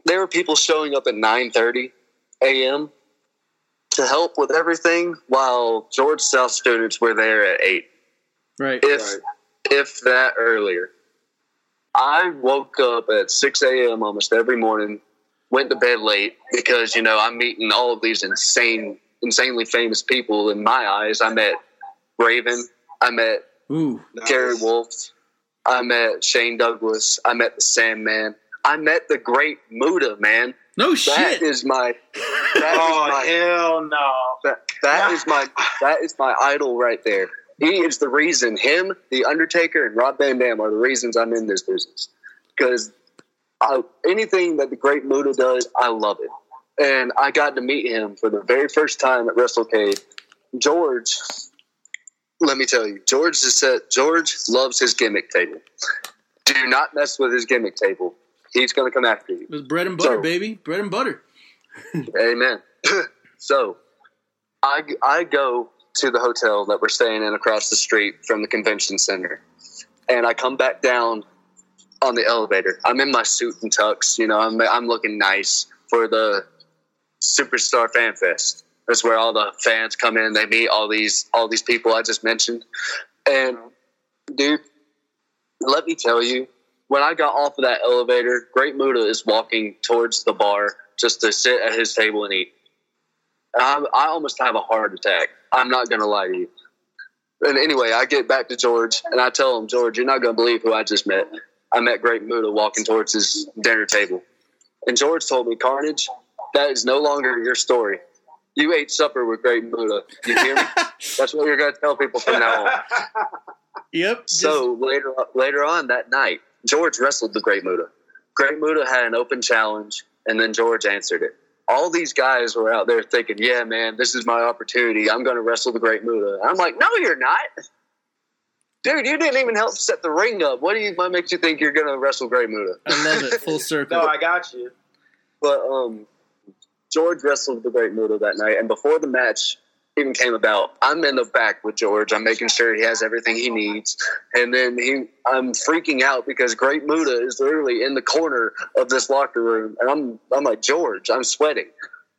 There were people showing up at 9:30 a.m. to help with everything, while George South students were there at eight. Right. If if that earlier. I woke up at six a.m. almost every morning. Went to bed late because you know I'm meeting all of these insane, insanely famous people. In my eyes, I met Raven. I met Ooh. Gary Wolf. I met Shane Douglas. I met the Sandman. I met the great Muta, man. No That shit. is my. That is Oh my, hell no! that, that is my that is my idol right there. He is the reason. Him, the Undertaker, and Rob Van Dam are the reasons I'm in this business. Because anything that the Great Muta does, I love it. And I got to meet him for the very first time at WrestleCade. George, let me tell you, George is set. George loves his gimmick table. Do not mess with his gimmick table. He's going to come after you. It was bread and butter, So- baby. Bread and butter. Amen. so, I, I go to the hotel that we're staying in across the street from the convention center, and I come back down on the elevator. I'm in my suit and tux. You know, I'm I'm looking nice for the Superstar Fan Fest. That's where all the fans come in. They meet all these all these people I just mentioned, and dude, let me tell you, when I got off of that elevator, Great Muta is walking towards the bar just to sit at his table and eat. I, I almost have a heart attack. I'm not going to lie to you. And anyway, I get back to George and I tell him, George, you're not going to believe who I just met. I met Great Muta walking towards his dinner table. And George told me, Carnage, that is no longer your story. You ate supper with Great Muta. You hear me? That's what you're going to tell people from now on. Yep. So later, later on that night, George wrestled the Great Muta. Great Muta had an open challenge, and then George answered it. All these guys were out there thinking, "Yeah, man, this is my opportunity. I'm going to wrestle the Great Muta." I'm like, "No, you're not, dude. You didn't even help set the ring up. What do you? What makes you think you're going to wrestle Great Muta?" I love it. Full circle. No, I got you. But um, George wrestled the Great Muta that night, and before the match even came about, I'm in the back with George. I'm making sure he has everything he needs, and then he, I'm freaking out because Great Muta is literally in the corner of this locker room, and I'm, I'm like George, I'm sweating.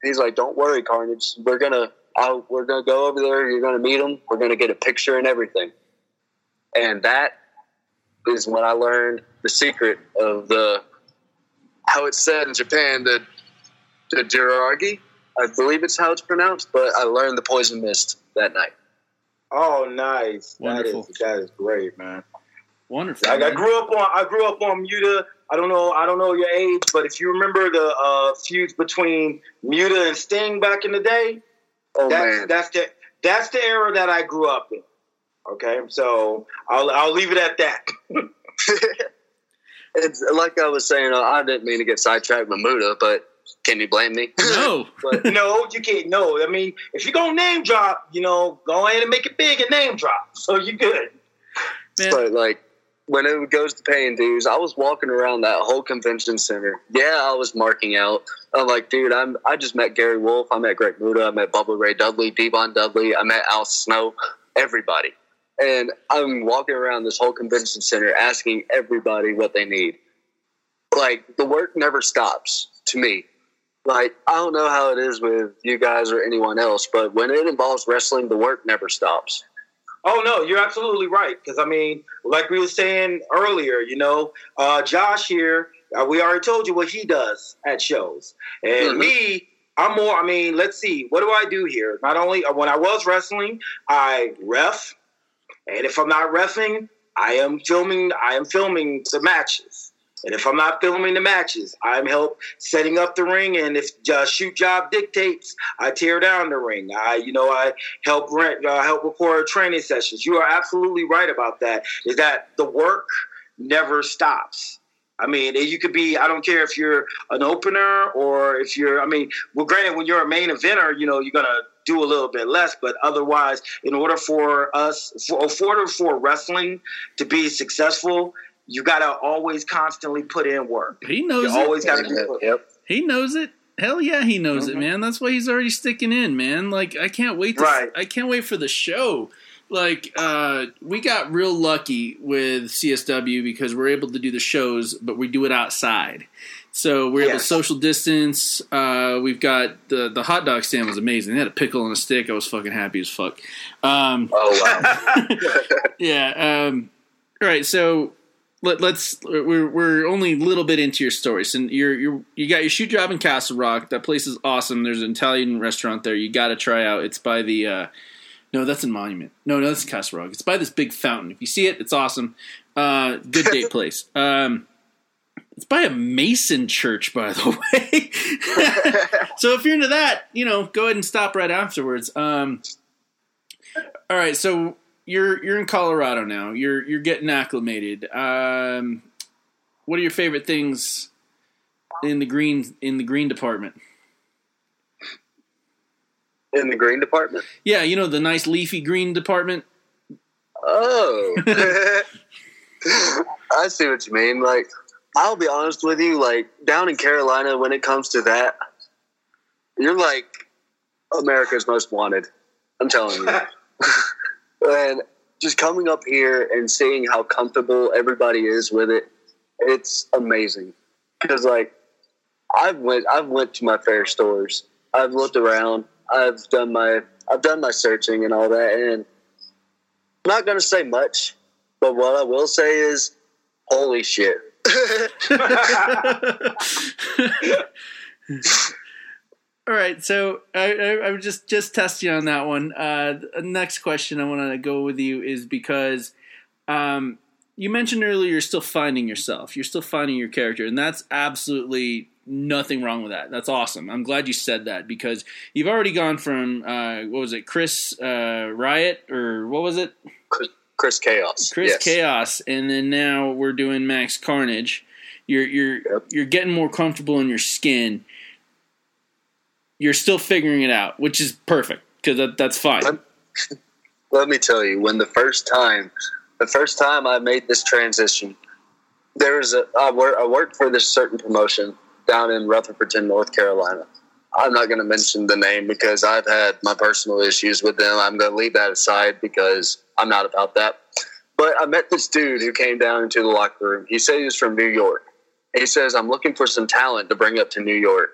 He's like, "Don't worry, Carnage. We're gonna, we're gonna go over there. You're gonna meet him. We're gonna get a picture and everything." And that is when I learned the secret of the how it's said in Japan, the the Jiraragi. I believe it's how it's pronounced, but I learned the poison mist that night. Oh, nice. Wonderful. That is that is great, man. Wonderful. Like I grew up on I grew up on Muta. I don't know I don't know your age, but if you remember the uh, feuds between Muta and Sting back in the day, Oh that's man, that's the that's the era that I grew up in. Okay, so I'll I'll leave it at that. it's like I was saying. Uh, I didn't mean to get sidetracked with Muta, but can you blame me? No. but no, you can't. No, I mean if you're gonna name drop, you know, go ahead and make it big and name drop. So you're good. Man. But like when it goes to paying dues, I was walking around that whole convention center. Yeah, I was marking out. I'm like, dude, I'm I just met Gary Wolf. I met Great Muta. I met Bubba Ray Dudley, D-Von Dudley. I met Al Snow. Everybody. And I'm walking around this whole convention center asking everybody what they need. Like the work never stops to me. Like I don't know how it is with you guys or anyone else, but when it involves wrestling, the work never stops. Oh no, you're absolutely right. Because I mean, like we were saying earlier, you know, uh, Josh here, uh, we already told you what he does at shows, and Mhm. me, I'm more. I mean, let's see, what do I do here? Not only uh, when I was wrestling, I ref, and if I'm not refing, I am filming. I am filming the matches. And if I'm not filming the matches, I'm help setting up the ring. And if uh, shoot job dictates, I tear down the ring. I, you know, I help rent, uh, help record training sessions. You are absolutely right about that. Is that the work never stops. I mean, you could be. I don't care if you're an opener or if you're. I mean, well, granted, when you're a main eventer, you know, you're gonna do a little bit less. But otherwise, in order for us, for, order for wrestling to be successful, you gotta always constantly put in work. He knows You it. always gotta be. Put, Yep. He knows it. Hell yeah, he knows it, man. That's why he's already sticking in, man. Like I can't wait to Right. I can't wait for the show. Like uh we got real lucky with CSW because we're able to do the shows, but we do it outside. So we're able to Yes. social distance. Uh, we've got the the hot dog stand was amazing. They had a pickle and a stick. I was fucking happy as fuck. Um, oh wow! yeah. Um, all right. So let, let's we're we're only a little bit into your story. So you're you you got your shoot job in Castle Rock. That place is awesome. There's an Italian restaurant there. You got to try out. It's by the uh, no, that's in Monument. No, no, that's Castle Rock. It's by this big fountain. If you see it, it's awesome. Uh, good date place. Um, it's by a Mason church, by the way. so if you're into that, you know, go ahead and stop right afterwards. Um, all right, so you're you're in Colorado now. You're you're getting acclimated. Um, what are your favorite things in the green in the green department? In the green department. Yeah, you know the nice leafy green department. Oh, I see what you mean. Like, I'll be honest with you. Like down in Carolina, when it comes to that, you're like America's most wanted. I'm telling you. and just coming up here and seeing how comfortable everybody is with it, it's amazing. Because like, I've went, I've went to my fair stores. I've looked around. I've done my, I've done my searching and all that, and I'm not going to say much, but what I will say is, holy shit. All right, so I, I, I would just just test you on that one. Uh, the next question I want to go with you is because um, you mentioned earlier you're still finding yourself, you're still finding your character, and that's absolutely nothing wrong with that. That's awesome. I'm glad you said that because you've already gone from uh, what was it, Chris uh, Riot or what was it? Chris Chaos. Chris yes. Chaos, and then now we're doing Max Carnage. You're you're you're getting more comfortable in your skin. You're still figuring it out, which is perfect because that, that's fine. Let me tell you, when the first time, the first time I made this transition, there was a I, wor- I worked for this certain promotion down in Rutherfordton, North Carolina. I'm not going to mention the name because I've had my personal issues with them. I'm going to leave that aside because I'm not about that. But I met this dude who came down into the locker room. He said he was from New York. He says, I'm looking for some talent to bring up to New York.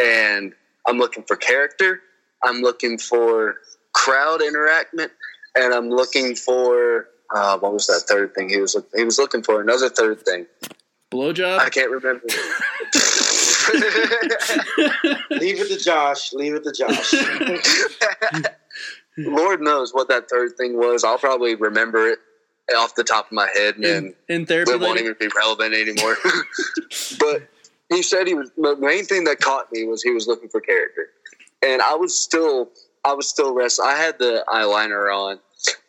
And I'm looking for character. I'm looking for crowd interaction. And I'm looking for, uh, what was that third thing? He was, he was looking for another third thing. Blowjob? I can't remember. Leave it to Josh. Leave it to Josh. Lord knows what that third thing was. I'll probably remember it off the top of my head, and in therapy it won't lady? even be relevant anymore. but he said he was. The main thing that caught me was he was looking for character, and I was still, I was still rest. I had the eyeliner on,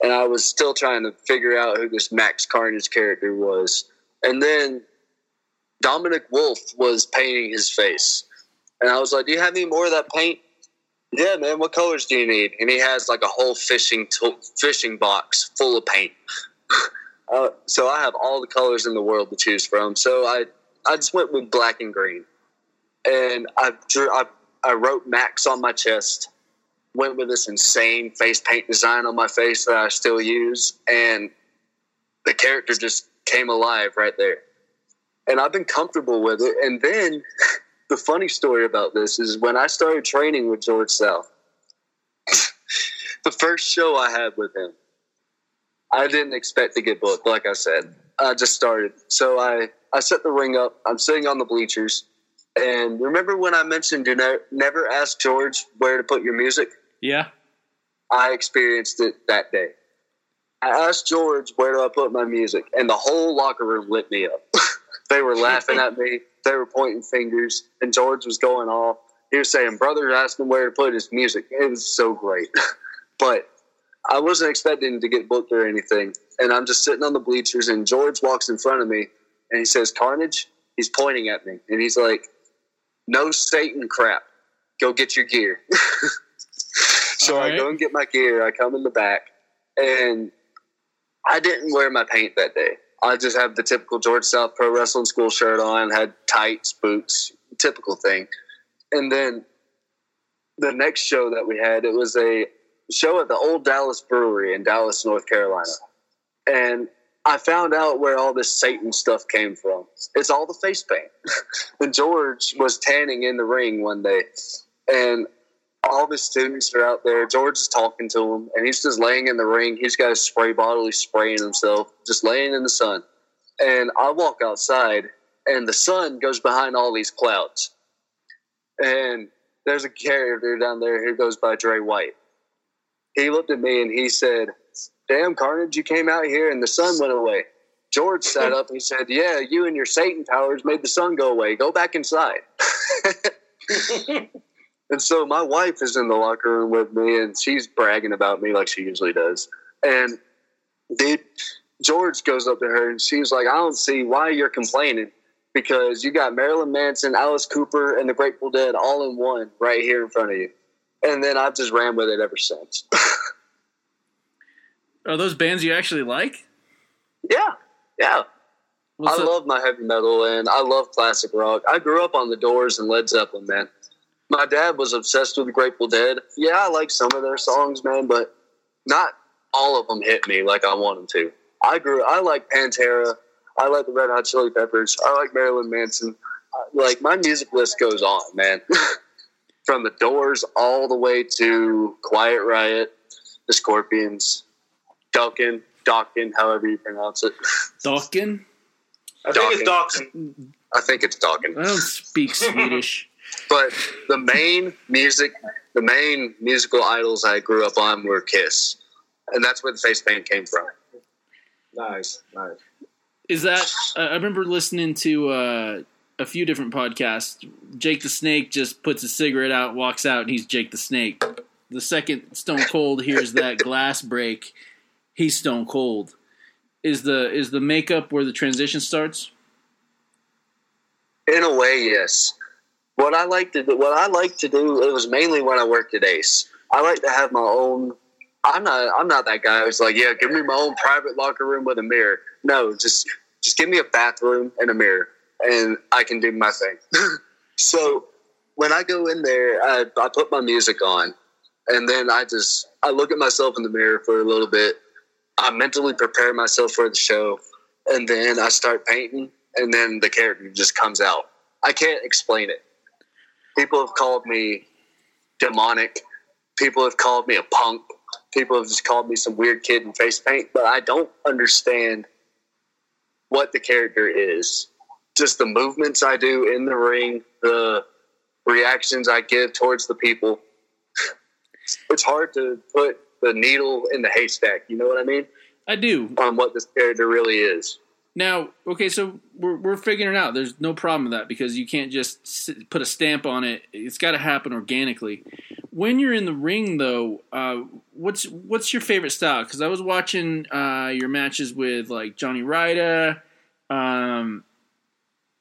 and I was still trying to figure out who this Max Carnage character was, and then Dominic Wolf was painting his face, and I was like, "Do you have any more of that paint?" Yeah, man. What colors do you need? And he has like a whole fishing fishing box full of paint. uh, so I have all the colors in the world to choose from. So I I just went with black and green, and I drew I, I wrote Max on my chest. Went with this insane face paint design on my face that I still use, and the character just came alive right there. And I've been comfortable with it. And then the funny story about this is when I started training with George South, the first show I had with him, I didn't expect to get booked. Like I said, I just started. So I, I set the ring up. I'm sitting on the bleachers. And remember when I mentioned do ne- never ask George where to put your music? Yeah. I experienced it that day. I asked George where do I put my music, and the whole locker room lit me up. they were laughing at me. They were pointing fingers, and George was going off. He was saying, "Brother, asked him where to put his music." It was so great, but I wasn't expecting to get booked or anything. And I'm just sitting on the bleachers, and George walks in front of me, and he says, "Carnage." He's pointing at me, and he's like, "No Satan crap. Go get your gear." so I go and get my gear. I come in the back, and I didn't wear my paint that day. I just have the typical George South Pro Wrestling School shirt on, had tights, boots, typical thing. And then the next show that we had, it was a show at the Old Dallas Brewery in Dallas, North Carolina. And I found out where all this Satan stuff came from. It's all the face paint. and George was tanning in the ring one day, and all the students are out there. George is talking to him, and he's just laying in the ring. He's got a spray bottle. He's spraying himself, just laying in the sun. And I walk outside, and the sun goes behind all these clouds. And there's a character down there who goes by Dre White. He looked at me and he said, Damn, Carnage, you came out here and the sun went away. George sat up and he said, Yeah, you and your Satan powers made the sun go away. Go back inside. and so my wife is in the locker room with me and she's bragging about me like she usually does. And dude, George goes up to her and she's like, I don't see why you're complaining because you got Marilyn Manson, Alice Cooper, and the Grateful Dead all in one right here in front of you. And then I've just ran with it ever since. Are those bands you actually like? Yeah, yeah. What's I up? love my heavy metal and I love classic rock. I grew up on the Doors and Led Zeppelin, man. My dad was obsessed with the Grateful Dead. Yeah, I like some of their songs, man, but not all of them hit me like I want them to. I grew. I like Pantera. I like the Red Hot Chili Peppers. I like Marilyn Manson. I- Like my music list goes on, man. From the Doors all the way to Quiet Riot, the Scorpions, Duncan, Dawkin, however you pronounce it. Dawkin? I think it's Dawson. I think it's Dawkin. I don't speak Swedish. But the main music, the main musical idols I grew up on were Kiss, and that's where the face paint came from. Nice, nice. Is that? I I remember listening to uh, a few different podcasts. Jake the Snake just puts a cigarette out, walks out, and he's Jake the Snake. The second Stone Cold hears that glass break, he's Stone Cold. Is the is the makeup where the transition starts? In a way, yes. What I like to do, what I like to do, it was mainly when I worked at Ace. I like to have my own. I'm not. I'm not that guy who's like, yeah, give me my own private locker room with a mirror. No, just just give me a bathroom and a mirror, and I can do my thing. so when I go in there, I, I put my music on, and then I just I look at myself in the mirror for a little bit. I mentally prepare myself for the show, and then I start painting, and then the character just comes out. I can't explain it. People have called me demonic. People have called me a punk. People have just called me some weird kid in face paint, but I don't understand what the character is. Just the movements I do in the ring, the reactions I give towards the people. It's hard to put the needle in the haystack. You know what I mean? I do. On what this character really is. Now, okay, so we're we're figuring it out. There's no problem with that because you can't just put a stamp on it. It's got to happen organically. When you're in the ring, though, uh, what's what's your favorite style? Because I was watching uh, your matches with like Johnny Ryder. Um,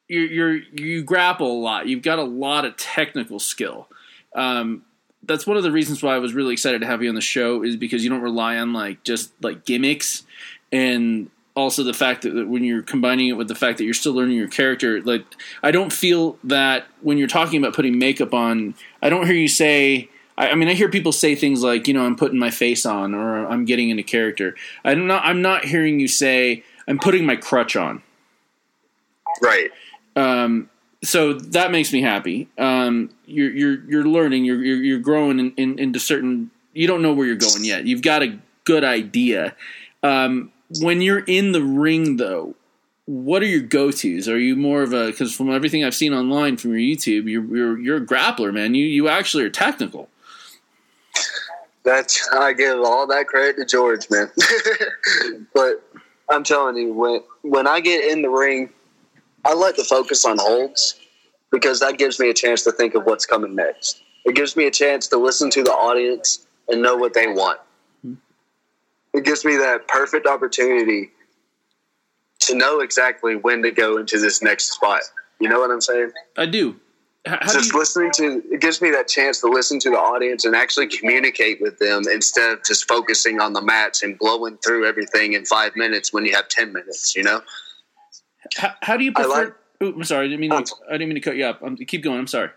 you you're you grapple a lot. You've got a lot of technical skill. Um, that's one of the reasons why I was really excited to have you on the show is because you don't rely on like just like gimmicks and also the fact that when you're combining it with the fact that you're still learning your character like i don't feel that when you're talking about putting makeup on i don't hear you say I, I mean i hear people say things like you know i'm putting my face on or i'm getting into character i'm not i'm not hearing you say i'm putting my crutch on Right. um, so that makes me happy. Um, you're you're you're learning. You're you're, you're growing in, in, into certain. You don't know where you're going yet. You've got a good idea. Um, when you're in the ring, though, what are your go tos? Are you more of a because from everything I've seen online from your YouTube, you're you're, you're a grappler, man. You you actually are technical. That's I give all that credit to George, man. but I'm telling you, when when I get in the ring, I like to focus on holds because that gives me a chance to think of what's coming next. It gives me a chance to listen to the audience and know what they want. Hmm. It gives me that perfect opportunity to know exactly when to go into this next spot. You know what I'm saying? I do. just listening to it gives me that chance to listen to the audience and actually communicate with them instead of just focusing on the match and blowing through everything in five minutes when you have ten minutes. You know, How, how do you I prefer? like- Ooh, I'm sorry. I didn't mean to, I didn't mean to cut you up. Um, keep going. I'm sorry.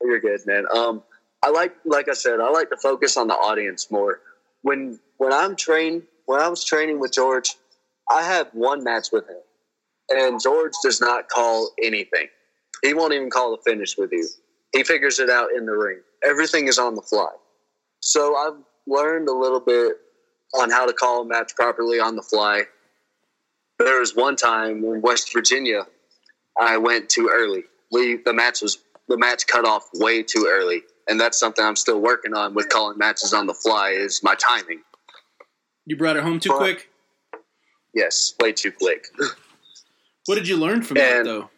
you're good, man. Um, I like, like I said, I like to focus on the audience more. When when I'm trained, when I was training with George, I have one match with him, and George does not call anything. He won't even call the finish with you. He figures it out in the ring. Everything is on the fly. So I've learned a little bit on how to call a match properly on the fly. There was one time in West Virginia, I went too early. We the match was the match cut off way too early, and that's something I'm still working on with calling matches on the fly. Is my timing? You brought it home too But- quick. Yes, way too quick. What did you learn from that though?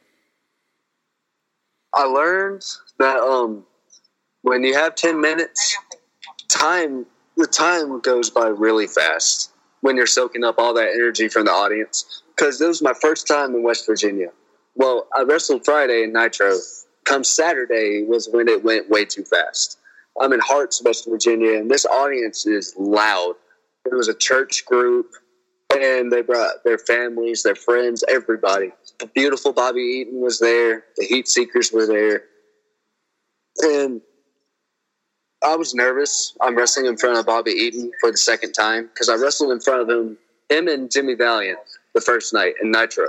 I learned that um, when you have ten minutes, time the time goes by really fast when you're soaking up all that energy from the audience. Because this was my first time in West Virginia. Well, I wrestled Friday in Nitro. Come Saturday was when it went way too fast. I'm in Harts, West Virginia, and this audience is loud. It was a church group, and they brought their families, their friends, everybody. The beautiful Bobby Eaton was there. The Heat Seekers were there, and I was nervous. I'm wrestling in front of Bobby Eaton for the second time because I wrestled in front of him, him and Jimmy Valiant the first night in Nitro,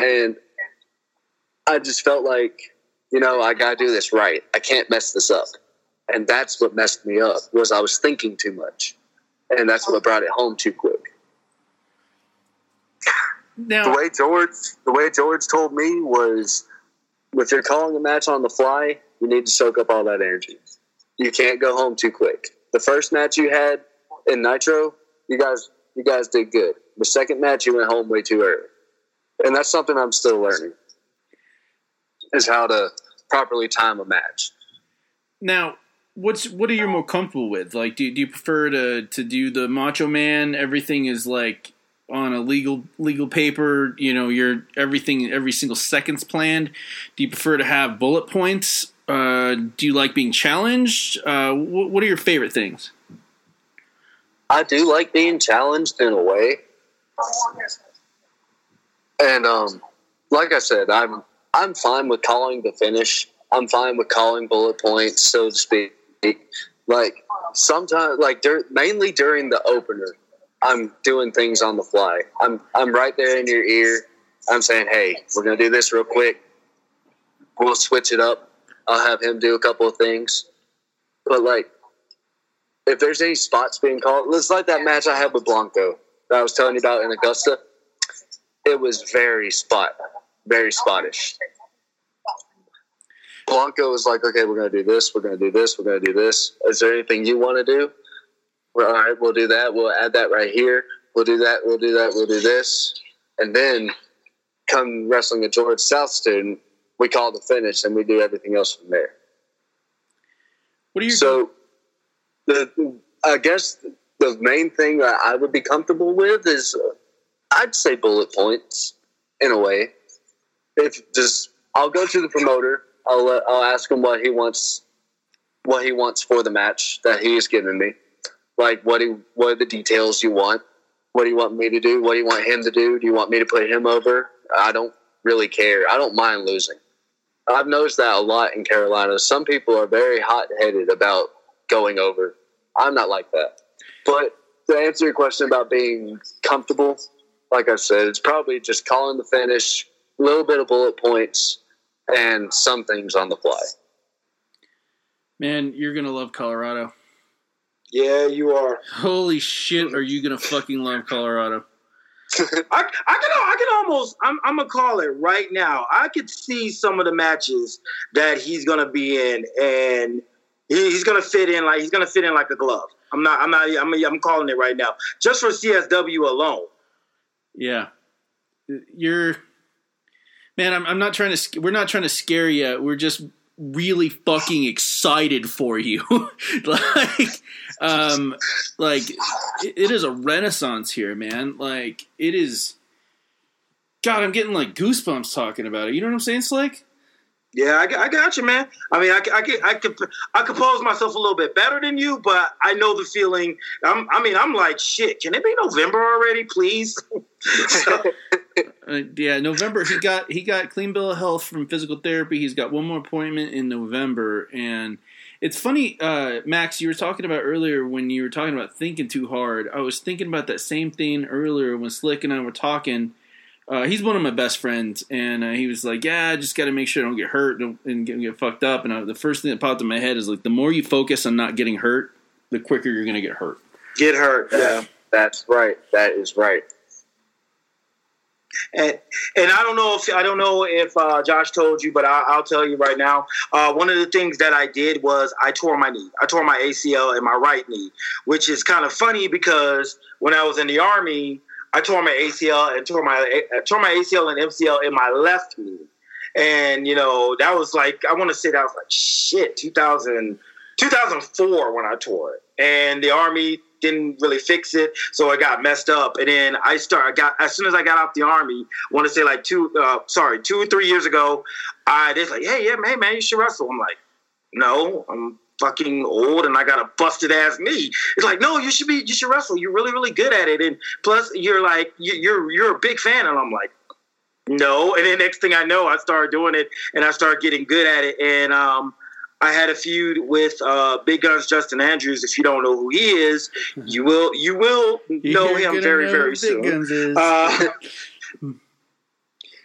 and I just felt like, you know, I gotta do this right. I can't mess this up, and that's what messed me up. Was I was thinking too much, and that's what brought it home too quick. Now, the way George, the way George told me was, if you're calling a match on the fly, you need to soak up all that energy. You can't go home too quick. The first match you had in Nitro, you guys, you guys did good. The second match, you went home way too early, and that's something I'm still learning. Is how to properly time a match. Now, what's what are you more comfortable with? Like, do, do you prefer to to do the Macho Man? Everything is like on a legal legal paper. You know, your everything every single second's planned. Do you prefer to have bullet points? Uh, do you like being challenged? Uh, wh- what are your favorite things? I do like being challenged in a way. And um, like I said, I'm I'm fine with calling the finish. I'm fine with calling bullet points, so to speak. Like sometimes, like dur- mainly during the opener, I'm doing things on the fly. I'm I'm right there in your ear. I'm saying, hey, we're gonna do this real quick. We'll switch it up. I'll have him do a couple of things. But like, if there's any spots being called, it's like that match I had with Blanco that I was telling you about in Augusta. It was very spot, very spottish. Blanco was like, okay, we're going to do this, we're going to do this, we're going to do this. Is there anything you want to do? Well, all right, we'll do that. We'll add that right here. We'll do that. We'll do that. We'll do this. And then come wrestling a George South student, we call the finish and we do everything else from there. What are you so? The I guess the main thing that I would be comfortable with is uh, I'd say bullet points in a way. If just I'll go to the promoter, I'll let, I'll ask him what he wants, what he wants for the match that he's giving me, like what he what are the details you want, what do you want me to do, what do you want him to do, do you want me to put him over? I don't really care. I don't mind losing. I've noticed that a lot in Carolina. Some people are very hot headed about going over. I'm not like that. But to answer your question about being comfortable, like I said, it's probably just calling the finish, a little bit of bullet points, and some things on the fly. Man, you're gonna love Colorado. Yeah, you are. Holy shit, are you gonna fucking love Colorado? I, I can I can almost I'm I'm gonna call it right now. I could see some of the matches that he's gonna be in, and he, he's gonna fit in like he's gonna fit in like a glove. I'm not I'm not I'm I'm calling it right now just for CSW alone. Yeah, you're man. I'm I'm not trying to. We're not trying to scare you. We're just really fucking excited for you. like, um, like it, is a renaissance here, man. Like it is. God, I'm getting like goosebumps talking about it. You know what I'm saying, Slick? Yeah, I, got- I got you, man. I mean, I, I, I, could I compose myself a little bit better than you, but I know the feeling. I'm, I mean, I'm like, shit. Can it be November already, please? Uh, yeah, November. He got he got clean bill of health from physical therapy. He's got one more appointment in November, and It's funny, uh, Max. You were talking about earlier when you were talking about thinking too hard. I was thinking about that same thing earlier when Slick and I were talking. Uh, he's one of my best friends, and uh, he was like, "Yeah, I just got to make sure I don't get hurt and, and get, get fucked up." And I, the first thing that popped in my head is like, the more you focus on not getting hurt, the quicker you're going to get hurt. Get hurt. Yeah. That's right. That is right. And and I don't know if I don't know if uh, Josh told you, but I, I'll tell you right now. Uh, one of the things that I did was I tore my knee. I tore my ACL in my right knee, which is kind of funny because when I was in the army, I tore my ACL and tore my I tore my ACL and MCL in my left knee, and you know that was like I want to say that was like shit 2000, 2004 when I tore it, and the army didn't really fix it, so it got messed up. And then I start, I got as soon as I got out the army, want to say like two, uh, sorry, two or three years ago, I they're like, hey, yeah, man, man, you should wrestle. I'm like, no, I'm fucking old and I got a busted ass knee. It's like, no, you should be, you should wrestle. You're really, really good at it, and plus, you're like, you- you're you're a big fan, and I'm like. No, and then next thing I know, I started doing it, and I started getting good at it. And um, I had a feud with uh, Big Guns Justin Andrews. If you don't know who he is, you will you will know You're him very very soon. Uh,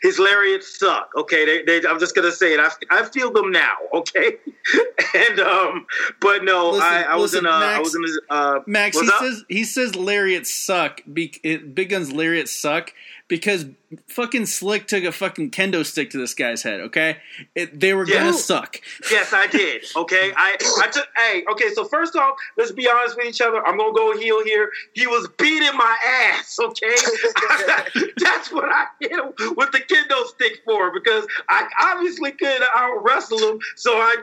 his lariats suck. Okay, they, they, I'm just gonna say it. I, I feel them now. Okay, and um, but no, Listen- I, I was listen, in a I Max- was in a uh, Max, he up? says he says lariats suck. Be, it, Big Gun's lariats suck because fucking Slick took a fucking kendo stick to this guy's head. Okay, it, they were gonna suck. Yes, I did. Okay, I I took. Hey, okay. So first off, let's be honest with each other. I'm gonna go heel here. He was beating my ass. Okay, that's what I hit him with the kendo stick for because I obviously could out wrestle him. So I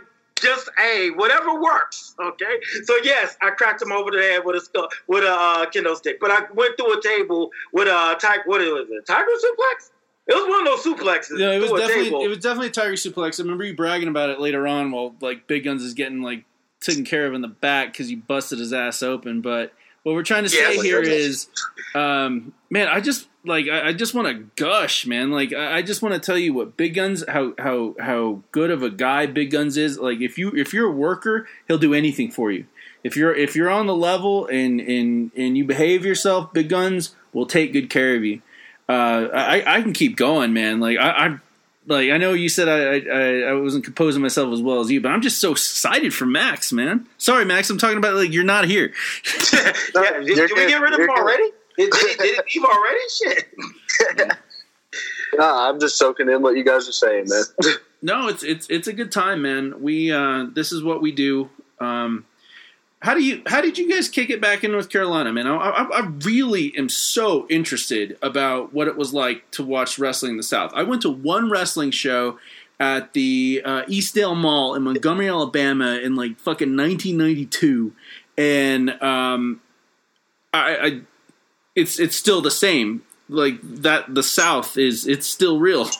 just hey, whatever works. Okay. So yes, I cracked him over the head with a skull, with a uh, kendo stick. But I went through a table with a tiger. What was it? Tiger suplex. It was one of those suplexes. Yeah, it was definitely it was definitely a Tiger suplex. I remember you bragging about it later on while like Big Guns is getting like taken care of in the back because you busted his ass open. But what we're trying to Yeah, say here is, um, man, I just like I, I just want to gush, man. Like I, I just want to tell you what Big Guns, how how how good of a guy Big Guns is. Like if you if you're a worker, he'll do anything for you. If you're if you're on the level and and and you behave yourself, Big Guns will take good care of you. Uh, I I can keep going, man. Like I. I like I know you said I, I I wasn't composing myself as well as you, but I'm just so excited for Max, man. Sorry, Max, I'm talking about like you're not here. yeah, did, did we get rid of him already? Did, did, did it leave already? Shit. Nah, I'm just soaking in what you guys are saying, man. No, it's it's it's a good time, man. We uh, this is what we do. Um, how do you how did you guys kick it back in North Carolina, man? I, I, I really am so interested about what it was like to watch wrestling in the South. I went to one wrestling show at the uh, Eastdale Mall in Montgomery, Alabama, in like fucking 1992, and um, I, I it's it's still the same. Like that, the South is it's still real.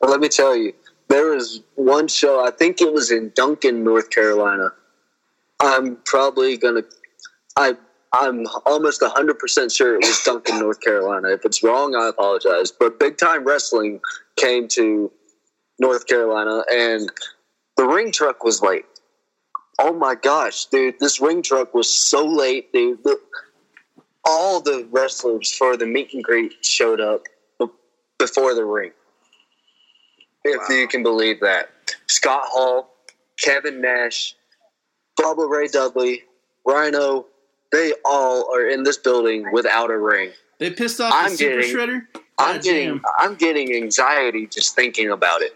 Well, let me tell you, there was one show. I think it was in Duncan, North Carolina. I'm probably gonna. I I'm almost hundred percent sure it was Duncan, North Carolina. If it's wrong, I apologize. But Big Time Wrestling came to North Carolina, and the ring truck was late. Oh my gosh, dude! This ring truck was so late, dude. The, all the wrestlers for the meet and greet showed up before the ring if you can believe that. Scott Hall, Kevin Nash, Bubba Ray Dudley, Rhino, they all are in this building without a ring. They pissed off I'm the Super Shredder. I'm God getting damn. I'm getting anxiety just thinking about it.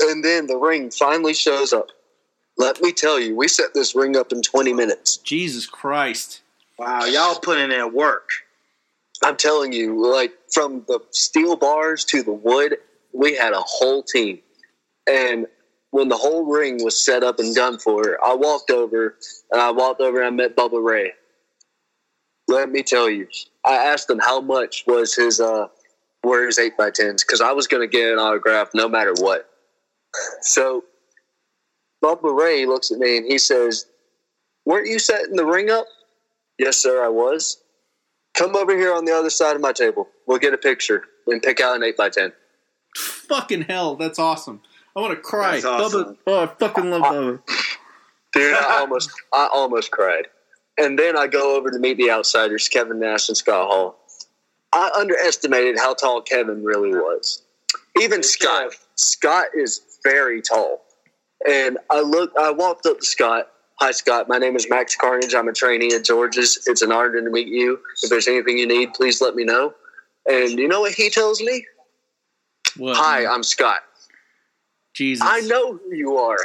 And then the ring finally shows up. Let me tell you, we set this ring up in 20 minutes. Jesus Christ. Wow, y'all putting in that work. I'm telling you, like from the steel bars to the wood, we had a whole team. And when the whole ring was set up and done for, I walked over and I walked over and I met Bubba Ray. Let me tell you, I asked him how much was his uh were his eight by tens because I was going to get an autograph no matter what. So Bubba Ray looks at me and he says, "Weren't you setting the ring up?" Yes, sir, I was. Come over here on the other side of my table. We'll get a picture and pick out an eight by ten. Fucking hell, that's awesome. I want to cry. That's awesome. Bubba, oh, I fucking love Bubba. Dude, I almost, I almost cried. And then I go over to meet the outsiders, Kevin Nash and Scott Hall. I underestimated how tall Kevin really was. Even Scott, Scott is very tall. And I look, I walked up to Scott. Hi, Scott. My name is Max Carnage. I'm a trainee at George's. It's an honor to meet you. If there's anything you need, please let me know. And you know what he tells me? What? Hi, I'm Scott. Jesus. I know who you are.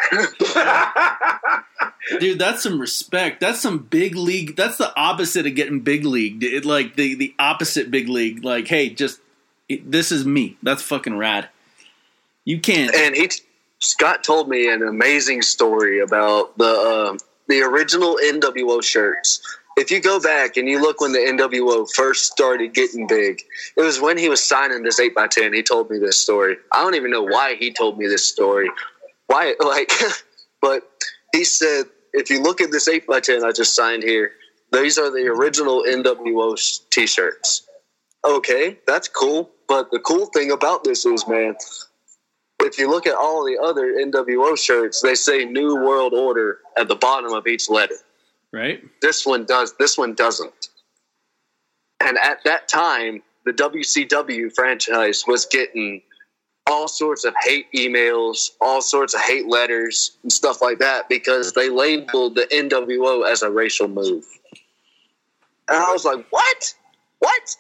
Dude, that's some respect. That's some big league. That's the opposite of getting big league. It like the the opposite big league. Like, hey, just it, this is me. That's fucking rad. You can't. and he Scott told me an amazing story about the um, the original NWO shirts. If you go back and you look when the NWO first started getting big, it was when he was signing this eight x ten. He told me this story. I don't even know why he told me this story. Why, like, but he said if you look at this eight x ten I just signed here, these are the original NWO t-shirts. Okay, that's cool. But the cool thing about this is, man, if you look at all the other NWO shirts, they say New World Order at the bottom of each letter. Right? This one does. This one doesn't. And at that time, the WCW franchise was getting all sorts of hate emails, all sorts of hate letters, and stuff like that because they labeled the NWO as a racial move. And I was like, what? What?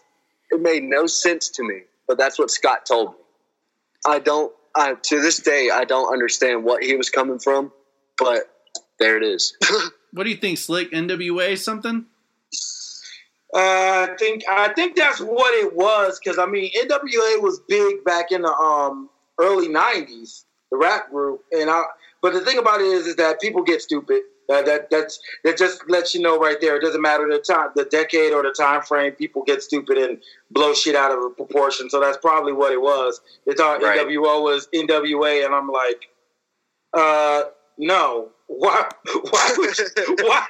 It made no sense to me, but that's what Scott told me. I don't, I, to this day, I don't understand what he was coming from, but there it is. What do you think, Slick? NWA something? Uh, I think I think that's what it was because I mean NWA was big back in the um, early '90s, the rap group, and I. But the thing about it is, is that people get stupid. Uh, that that's that just lets you know right there. It doesn't matter the time, the decade or the time frame. People get stupid and blow shit out of proportion. So that's probably what it was. They thought Right. NWO was NWA, and I'm like, uh, no. Why? Why? Would, You, why?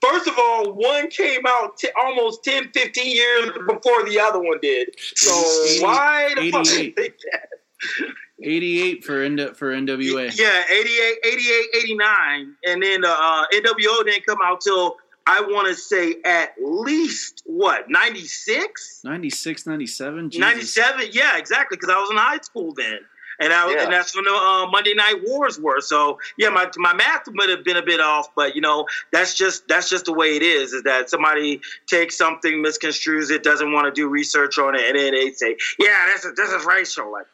First of all, one came out t- almost 10, 15 years before the other one did. So 80 why the fuck 88. did they that? 88 for N- for NWA. Yeah, 88, 88, 89. And then uh, uh, NWO didn't come out till, I want to say, at least, what, 96? 96, 97? Jesus. 97? Yeah, exactly, because I was in high school then. And, I, Yeah. and that's when the uh, Monday Night Wars were. So yeah, my my math might have been a bit off, but you know that's just that's just the way it is. Is that somebody takes something, misconstrues it, doesn't want to do research on it, and then they say, "Yeah, this is this is racial." Like,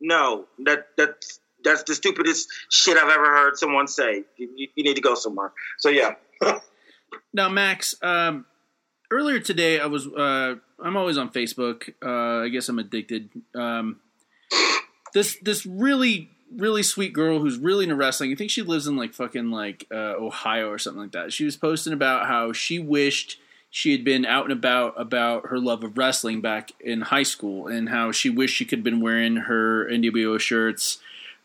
no, that that's that's the stupidest shit I've ever heard someone say. You, you- you need to go somewhere. So yeah, Now, Max, um, earlier today, I was. Uh, I'm always on Facebook. Uh, I guess I'm addicted. Um, this this really really sweet girl who's really into wrestling. I think she lives in like fucking like uh, Ohio or something like that. She was posting about how she wished she had been out and about about her love of wrestling back in high school and how she wished she could have been wearing her NWO shirts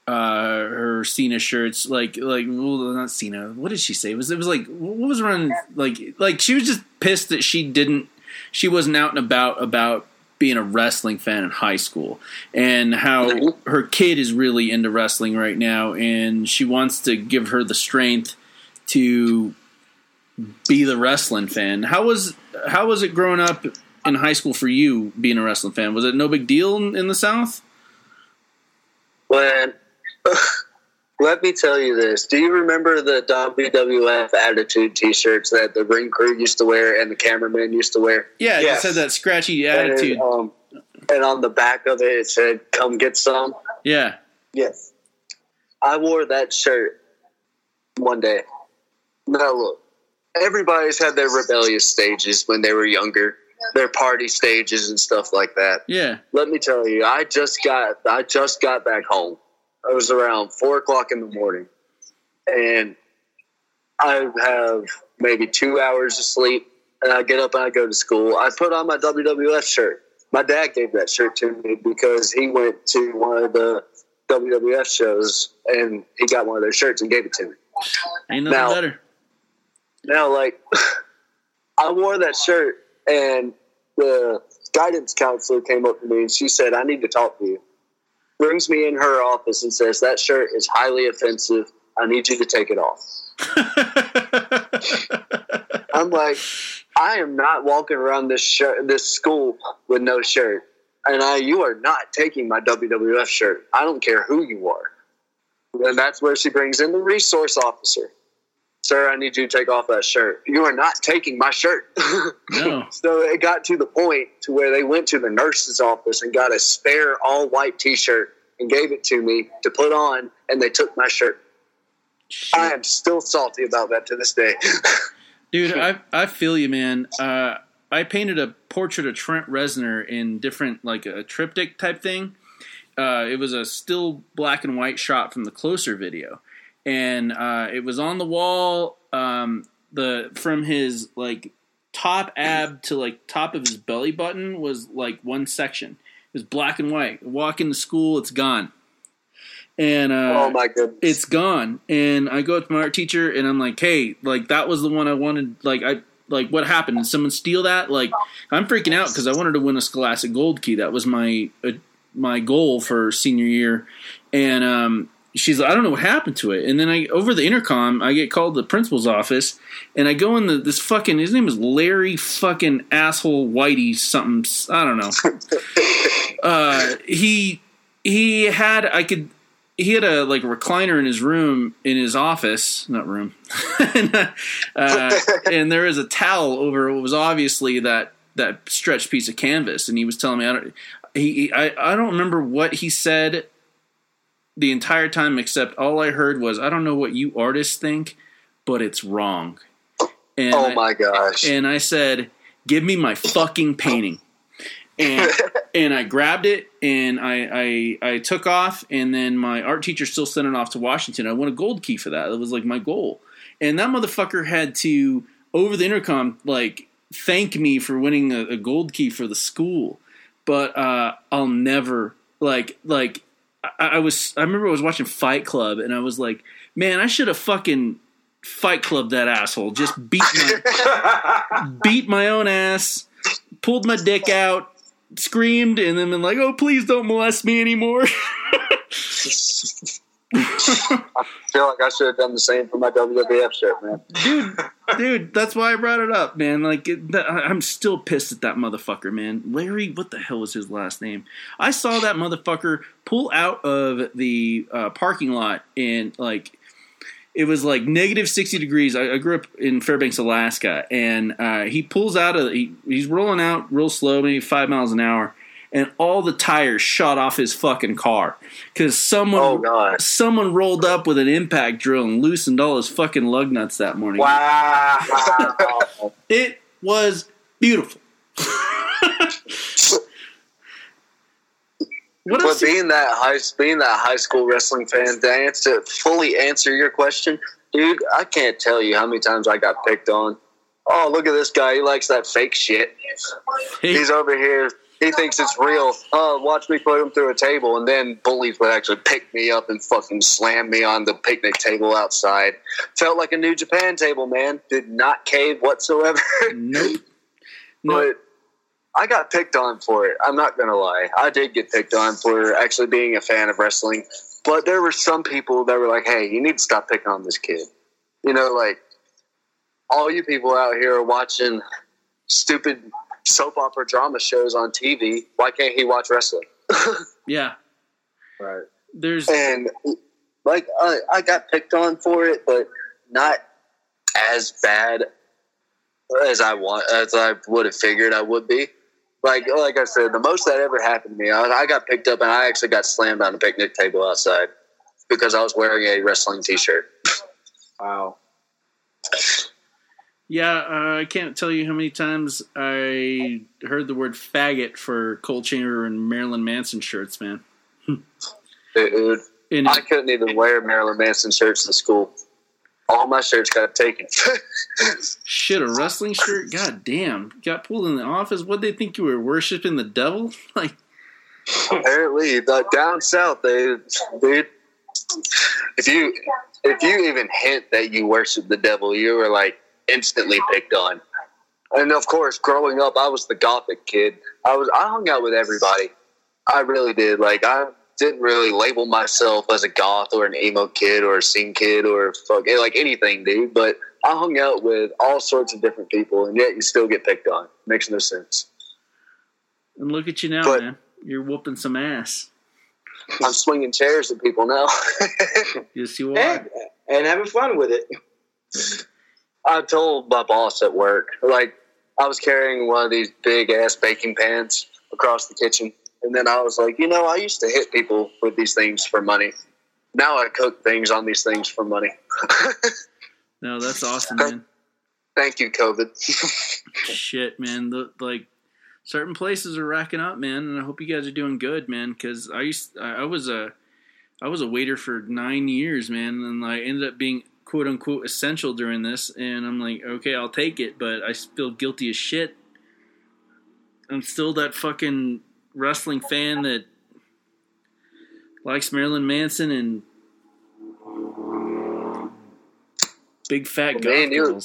uh, her Cena shirts, like like well, not Cena. What did she say? It was it was like what was around like like she was just pissed that she didn't she wasn't out and about about being a wrestling fan in high school and how her kid is really into wrestling right now and she wants to give her the strength to be the wrestling fan. How was how was it growing up in high school for you being a wrestling fan? Was it no big deal in, in the South? When let me tell you this. Do you remember the WWF Attitude T-shirts that the ring crew used to wear and the cameraman used to wear? Yeah, it said that scratchy attitude. And, um, and on the back of it, it said, "Come get some." Yeah. Yes. I wore that shirt one day. Now look, everybody's had their rebellious stages when they were younger, their party stages and stuff like that. Yeah. Let me tell you, I just got I just got back home. It was around four o'clock in the morning, and I have maybe two hours of sleep. And I get up and I go to school. I put on my WWF shirt. My dad gave that shirt to me because he went to one of the WWF shows and he got one of their shirts and gave it to me. Ain't nothing Now- better. Now, like, I wore that shirt, and the guidance counselor came up to me and she said, "I need to talk to you." Brings me in her office and says that shirt is highly offensive. I need you to take it off. I'm like, I am not walking around this shirt, this school with no shirt, and I, you are not taking my WWF shirt. I don't care who you are. And that's where she brings in the resource officer. Sir, I need you to take off that shirt. You are not taking my shirt. No. so it got to the point to where they went to the nurse's office and got a spare all white T-shirt and gave it to me to put on, and they took my shirt. I am still salty about that to this day. Dude, I I feel you, man. Uh, I painted a portrait of Trent Reznor in different, like a triptych type thing. Uh, it was a still black and white shot from the closer video, and uh, it was on the wall. Um, the from his like top ab to like top of his belly button was like one section. It was black and white. Walk into school, it's gone. And uh, oh my goodness, it's gone. And I go up to my art teacher and I'm like, hey, like that was the one I wanted. Like I like what happened? Did someone steal that? Like I'm freaking out because I wanted to win a Scholastic Gold Key. That was my uh, my goal for senior year. And um, she's like, I don't know what happened to it. And then I over the intercom, I get called to the principal's office, and I go in the this fucking his name is Larry fucking asshole Whitey something I don't know. uh, he he had I could he had a like recliner in his room in his office, not room, and, uh, and there was a towel over what was obviously that that stretched piece of canvas, and he was telling me I don't he, he I I don't remember what he said the entire time except all I heard was I don't know what you artists think, but it's wrong. And oh I- my gosh. and I said, "Give me my fucking painting." And and I grabbed it and I, I I took off and then my art teacher still sent it off to Washington. I won a gold key for that. That was like my goal. And that motherfucker had to over the intercom like thank me for winning a, a gold key for the school. But uh, I'll never like like I, I was I remember I was watching Fight Club and I was like, man, I should have fucking Fight Club that asshole. Just beat my beat my own ass, pulled my dick out, screamed, and then been like, "Oh, please don't molest me anymore." I feel like I should have done the same for my WWF shirt, man. dude, dude, that's why I brought it up, man. Like, I'm still pissed at that motherfucker, man. Larry, what the hell was his last name? I saw that motherfucker pull out of the uh, parking lot and like. It was like negative sixty degrees. I, I grew up in Fairbanks, Alaska, and uh, he pulls out of he, he's rolling out real slow, maybe five miles an hour, and all the tires shot off his fucking car because someone oh, someone rolled up with an impact drill and loosened all his fucking lug nuts that morning. Wow. It was beautiful. What but you- being that high, being that high school wrestling fan, to answer fully answer your question, dude, I can't tell you how many times I got picked on. Oh, look at this guy. He likes that fake shit. He's over here. He thinks it's real. Oh, watch me put him through a table, and then bullies would actually pick me up and fucking slam me on the picnic table outside. Felt like a New Japan table, man. Did not cave whatsoever. Nope. But I got picked on for it. I'm not gonna lie. I did get picked on for actually being a fan of wrestling. But there were some people that were like, "Hey, you need to stop picking on this kid." You know, like all you people out here are watching stupid soap opera drama shows on TV. Why can't he watch wrestling? Yeah. Right. There's and like I, I got picked on for it, but not as bad as I want as I would have figured I would be. Like like I said, the most that ever happened to me, I, I got picked up and I actually got slammed on a picnic table outside because I was wearing a wrestling T-shirt. Wow. Yeah, uh, I can't tell you how many times I heard the word faggot for Coal Chamber and Marilyn Manson shirts, man. Dude, I couldn't even wear Marilyn Manson shirts to school. All my shirts got taken. Shit, a wrestling shirt? God damn. Got pulled in the office? What'd they think you were worshiping the devil? Like, Apparently, down south, they, dude, if you if you even hint that you worship the devil, you were like instantly picked on. And of course, growing up, I was the gothic kid. I was I hung out with everybody. I really did. Like I didn't really label myself as a goth or an emo kid or a scene kid or fuck eh, like anything, dude. But I hung out with all sorts of different people, and yet you still get picked on. Makes no sense. And look at you now, But- man. You're whooping some ass. I'm swinging chairs at people now. Yes, you are. And, and having fun with it. I told my boss at work, like, I was carrying one of these big ass baking pans across the kitchen. And then I was like, you know, I used to hit people with these things for money. Now I cook things on these things for money. No, that's awesome, man. Thank you, COVID. Shit, man. The, like certain places are racking up, man, and I hope you guys are doing good, man. Because I used, I I was a, I was a waiter for nine years, man, and I ended up being quote unquote essential during this, and I'm like, okay, I'll take it, but I feel guilty as shit. I'm still that fucking wrestling fan that likes Marilyn Manson and big fat me, goth and you,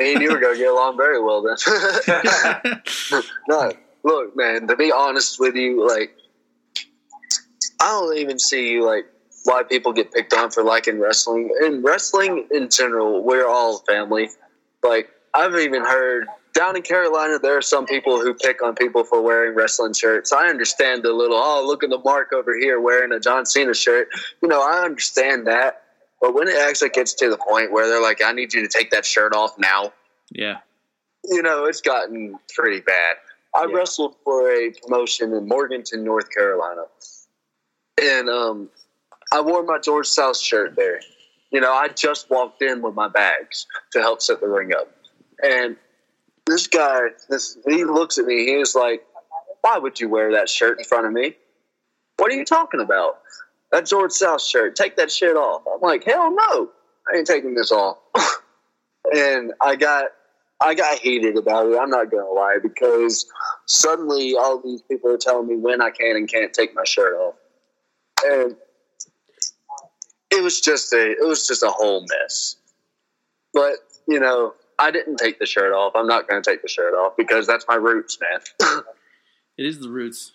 me and you are going to get along very well then. no, look, man, to be honest with you, like, I don't even see, you like, why people get picked on for liking wrestling. In wrestling in general, we're all family. Like, I've even heard down in Carolina, there are some people who pick on people for wearing wrestling shirts. I understand the little, oh, look at the mark over here wearing a John Cena shirt. You know, I understand that. But when it actually gets to the point where they're like, I need you to take that shirt off now, Yeah. you know, it's gotten pretty bad. I wrestled for a promotion in Morganton, North Carolina. And um, I wore my George South shirt there. You know, I just walked in with my bags to help set the ring up. And this guy, this he looks at me, he was like, Why would you wear that shirt in front of me? What are you talking about? That George South shirt, take that shit off. I'm like, hell no, I ain't taking this off. and I got I got heated about it. I'm not gonna lie because suddenly all these people are telling me when I can and can't take my shirt off, and it was just a it was just a whole mess. But you know, I didn't take the shirt off. I'm not gonna take the shirt off because that's my roots, man. It is the roots.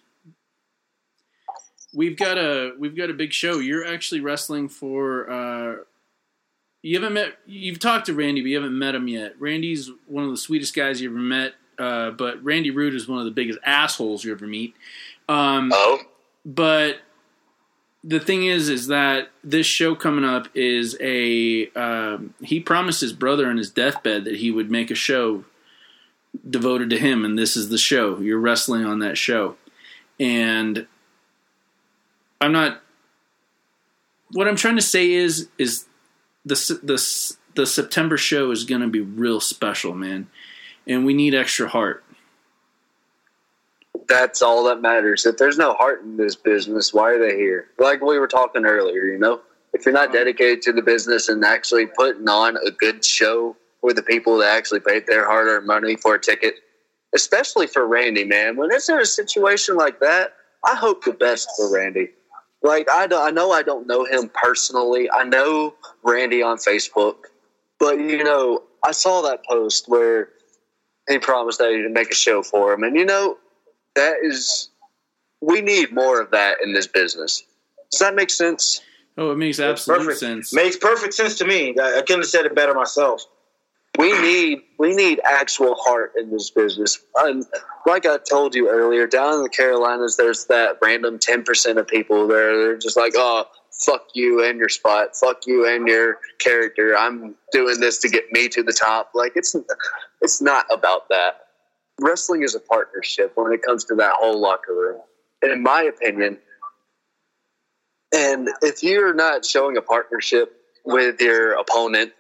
We've got a we've got a big show. You're actually wrestling for. Uh, you haven't met. You've talked to Randy, but you haven't met him yet. Randy's one of the sweetest guys you ever met. Uh, but Randy Root is one of the biggest assholes you ever meet. Um, oh. But the thing is, is that this show coming up is a. Um, he promised his brother on his deathbed that he would make a show devoted to him, and this is the show. You're wrestling on that show, and I'm not. What I'm trying to say is, is the the the September show is going to be real special, man, and we need extra heart. That's all that matters. If there's no heart in this business, why are they here? Like we were talking earlier, you know, if you're not dedicated to the business and actually putting on a good show for the people that actually paid their hard earned money for a ticket, especially for Randy, man, when it's in a situation like that, I hope the best for Randy. Like I, I know I don't know him personally. I know Randy on Facebook, but you know I saw that post where he promised that he'd make a show for him, and you know that is we need more of that in this business. Does that make sense? Oh, it makes absolute perfect. sense. Makes perfect sense to me. I, I couldn't have said it better myself. We need we need actual heart in this business. And like I told you earlier, down in the Carolinas, there's that random ten percent of people there. They're just like, oh, fuck you and your spot, fuck you and your character. I'm doing this to get me to the top. Like it's it's not about that. Wrestling is a partnership when it comes to that whole locker room. And in my opinion, and if you're not showing a partnership with your opponent,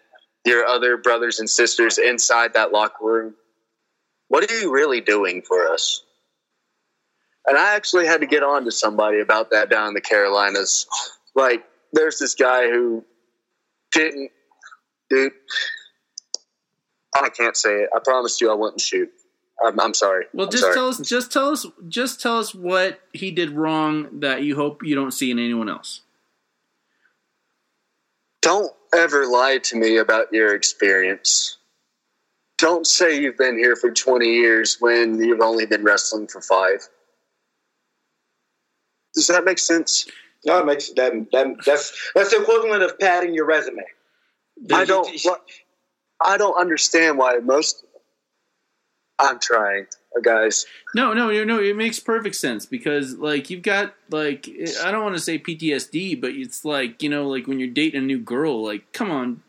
your other brothers and sisters inside that locker room, what are you really doing for us? And I actually had to get on to somebody about that down in the Carolinas. Like, there's this guy who didn't, dude. I can't say it. I promised you I wouldn't shoot. I'm, I'm sorry. Well, I'm just sorry. tell us, just tell us, just tell us what he did wrong that you hope you don't see in anyone else. Don't ever lie to me about your experience. Don't say you've been here for 20 years when you've only been wrestling for five. Does that make sense? No, it makes that, that that's that's the equivalent of padding your resume. I don't. I don't understand why most. I'm trying, uh, guys. No, no, no, no. It makes perfect sense because, like, you've got like I don't want to say PTSD, but it's like you know, like when you're dating a new girl. Like, come on,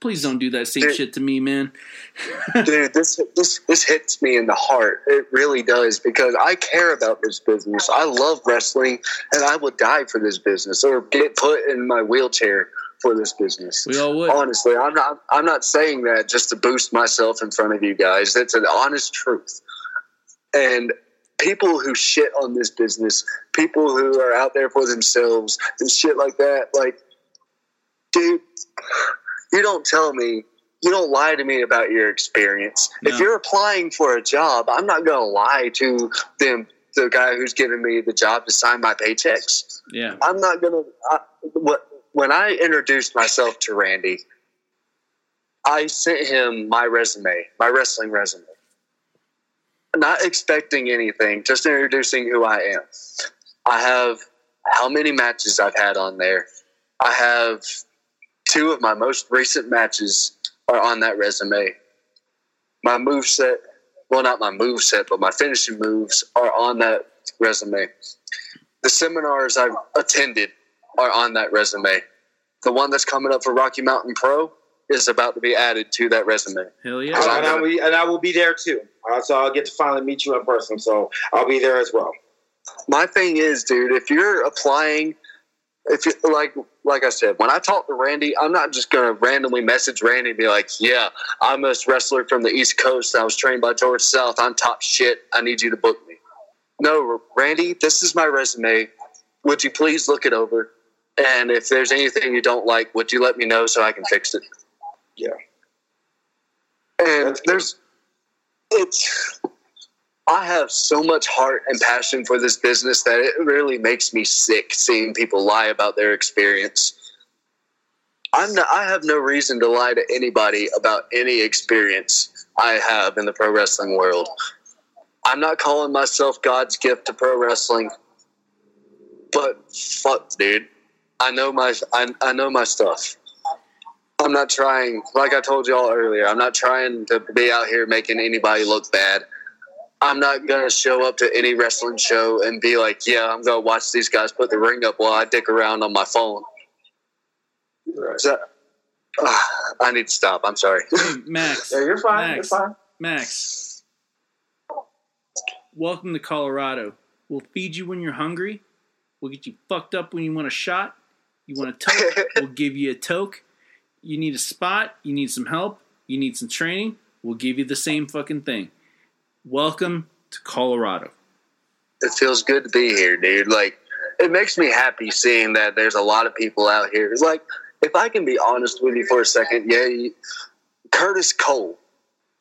please don't do that same Dude. shit to me, man. Dude, this this this hits me in the heart. It really does because I care about this business. I love wrestling, and I would die for this business or get put in my wheelchair for this business. We all would. Honestly, I'm not. I'm not saying that just to boost myself in front of you guys. That's an honest truth. And people who shit on this business, people who are out there for themselves and shit like that, like, dude, you don't tell me. You don't lie to me about your experience. If you're applying for a job, I'm not going to lie to them, the guy who's giving me the job to sign my paychecks. Yeah. I'm not gonna. I, what when I introduced myself to Randy, I sent him my resume, my wrestling resume, not expecting anything, just introducing who I am. I have how many matches I've had on there. I have two of my most recent matches are on that resume. My move set, well, not my move set, but my finishing moves are on that resume. The seminars I've attended are on that resume. The one that's coming up for Rocky Mountain Pro is about to be added to that resume. Hell And, I will, and I will be there too. Uh, so I'll get to finally meet you in person. So I'll be there as well. My thing is, dude, if you're applying, if you like, like I said, when I talk to Randy, I'm not just gonna randomly message Randy and be like, "Yeah, I'm a wrestler from the East Coast. I was trained by George South. I'm top shit. I need you to book me." No, Randy, this is my resume. Would you please look it over? And if there's anything you don't like, would you let me know so I can fix it? Yeah. And there's, it's, I have so much heart and passion for this business that it really makes me sick seeing people lie about their experience. I'm not, I have no reason to lie to anybody about any experience I have in the pro wrestling world. I'm not calling myself God's gift to pro wrestling, but fuck, dude, I know my I, I know my stuff. I'm not trying, like I told y'all earlier, I'm not trying to be out here making anybody look bad. I'm not gonna show up to any wrestling show and be like, yeah, I'm gonna watch these guys put the ring up while I dick around on my phone. Is that- Ah, I need to stop. I'm sorry. Max. Yeah, you're fine. Max, You're fine. Max. Welcome to Colorado. We'll feed you when you're hungry. We'll get you fucked up when you want a shot. You want a toke? we'll give you a toke. You need a spot. You need some help. You need some training. We'll give you the same fucking thing. Welcome to Colorado. it feels good to be here, dude. Like, it makes me happy seeing that there's a lot of people out here. It's like, if I can be honest with you for a second, yeah, you, Curtis Cole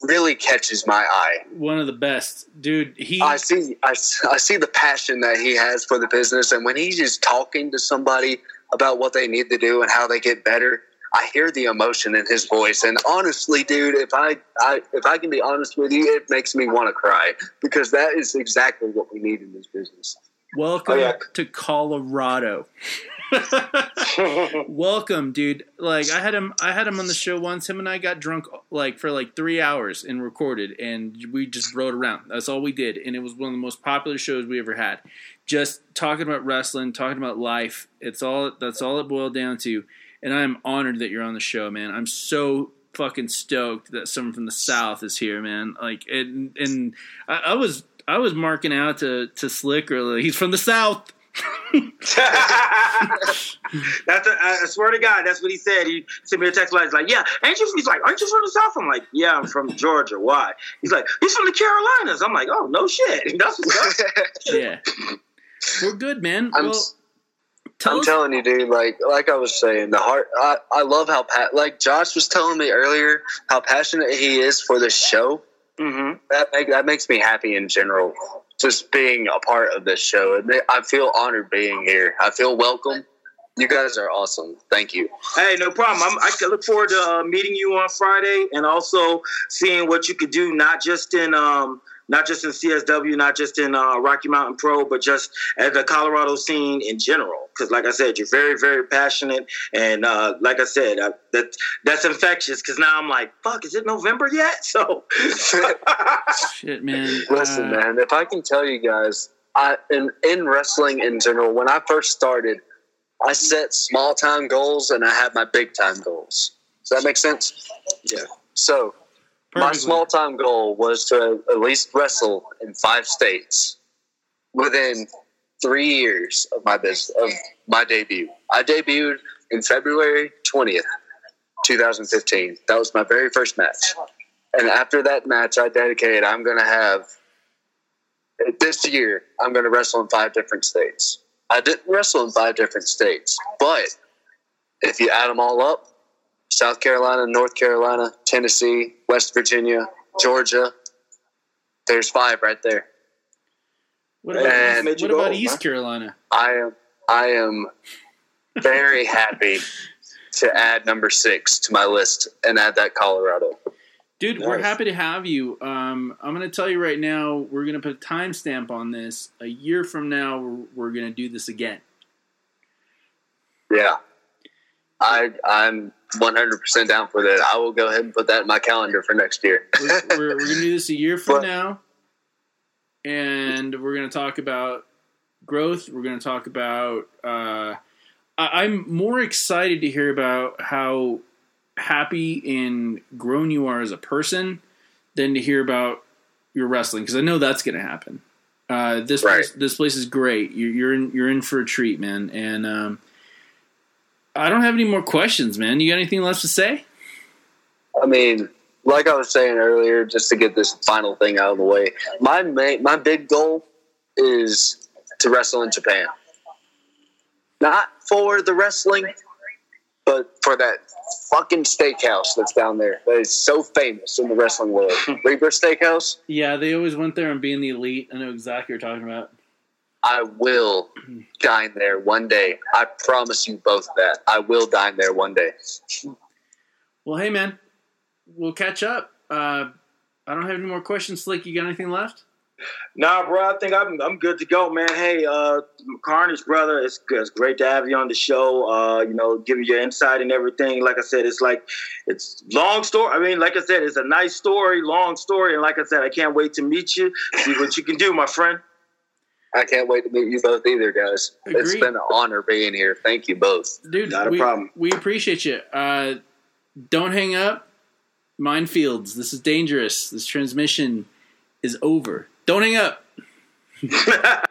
really catches my eye. One of the best, dude. He. I see, I see the passion that he has for the business, and when he's just talking to somebody about what they need to do and how they get better, I hear the emotion in his voice. And honestly, dude, if I, I if I can be honest with you, it makes me want to cry because that is exactly what we need in this business. Welcome Oh, yeah. to Colorado. Welcome, dude. Like I had him, I had him on the show once. Him and I got drunk like for like three hours and recorded, and we just rode around. That's all we did, and it was one of the most popular shows we ever had. Just talking about wrestling, talking about life. It's all that's all it boiled down to. And I'm honored that you're on the show, man. I'm so fucking stoked that someone from the South is here, man. Like, and and I, I was I was marking out to to Slick earlier. He's from the South. That's a, I swear to God, that's what he said. He sent me a text. He's like, "Yeah, ain't you?" He's like, "Aren't you from the South?" I'm like, "Yeah, I'm from Georgia. Why?" He's like, "He's from the Carolinas." I'm like, "Oh no shit." That's what's up. yeah, we're good, man. I'm, well, tell I'm us- telling you, dude. Like, like I was saying, the heart. I, I love how pa- like Josh was telling me earlier how passionate he is for this show. Mm-hmm. That make, that makes me happy in general. Just being a part of this show, It ma- I feel honored being here. I feel welcome. You guys are awesome. Thank you. Hey, no problem. I'm, I can look forward to uh, meeting you on Friday and also seeing what you could do, not just in um, not just in CSW, not just in uh, Rocky Mountain Pro, but just at the Colorado scene in general. Because, like I said, you're very, very passionate, and uh, like I said, uh, that that's infectious. Because now I'm like, fuck, is it November yet? So, shit, man. Listen, man, if I can tell you guys, I in in wrestling in general, when I first started, I set small time goals and I had my big time goals. Does that make sense? Yeah. So my small time goal was to at least wrestle in five states within three years of my business of my debut. I debuted in February twentieth, two thousand fifteen. That was my very first match. And after that match, I dedicated. I'm going to have this year. I'm going to wrestle in five different states. I didn't wrestle in five different states, but if you add them all up, South Carolina, North Carolina, Tennessee, West Virginia, Georgia. There's five right there. What about, And- what about East Carolina? I am I am very happy to add number six to my list and add that Colorado. Dude, we're happy to have you. Um, I'm going to tell you right now, we're going to put a timestamp on this. A year from now, we're, we're going to do this again. Yeah. I I'm 100% down for that. I will go ahead and put that in my calendar for next year. We're, we're, we're going to do this a year from now, and we're going to talk about growth. We're going to talk about. Uh, I, I'm more excited to hear about how happy and grown you are as a person than to hear about your wrestling because I know that's going to happen. Uh, this place, this place is great. You're, you're in you're in for a treat, man. And um, I don't have any more questions, man. You got anything left to say? I mean, like I was saying earlier, just to get this final thing out of the way, my main, my big goal is to wrestle in Japan. Not for the wrestling, but for that fucking steakhouse that's down there that is so famous in the wrestling world. Ribera Steakhouse. Yeah, they always went there and being the elite. I know exactly what you're talking about. I will dine there one day. I promise you both that. I will dine there one day. Well, hey, man, we'll catch up. Uh, I don't have any more questions. Slick, you got anything left? Nah, bro, I think I'm I'm good to go, man. Hey, uh, Carnage, brother, it's. It's great to have you on the show. Uh, you know, giving your insight and everything. Like I said, it's like it's long story. I mean, like I said, it's a nice story, long story, and like I said, I can't wait to meet you, see what you can do, my friend. I can't wait to meet you both either, guys. It's been an honor being here. Thank you both. Dude, Not we, problem. we appreciate you. Uh, don't hang up. Minefields. This is dangerous. This transmission is over. Don't hang up.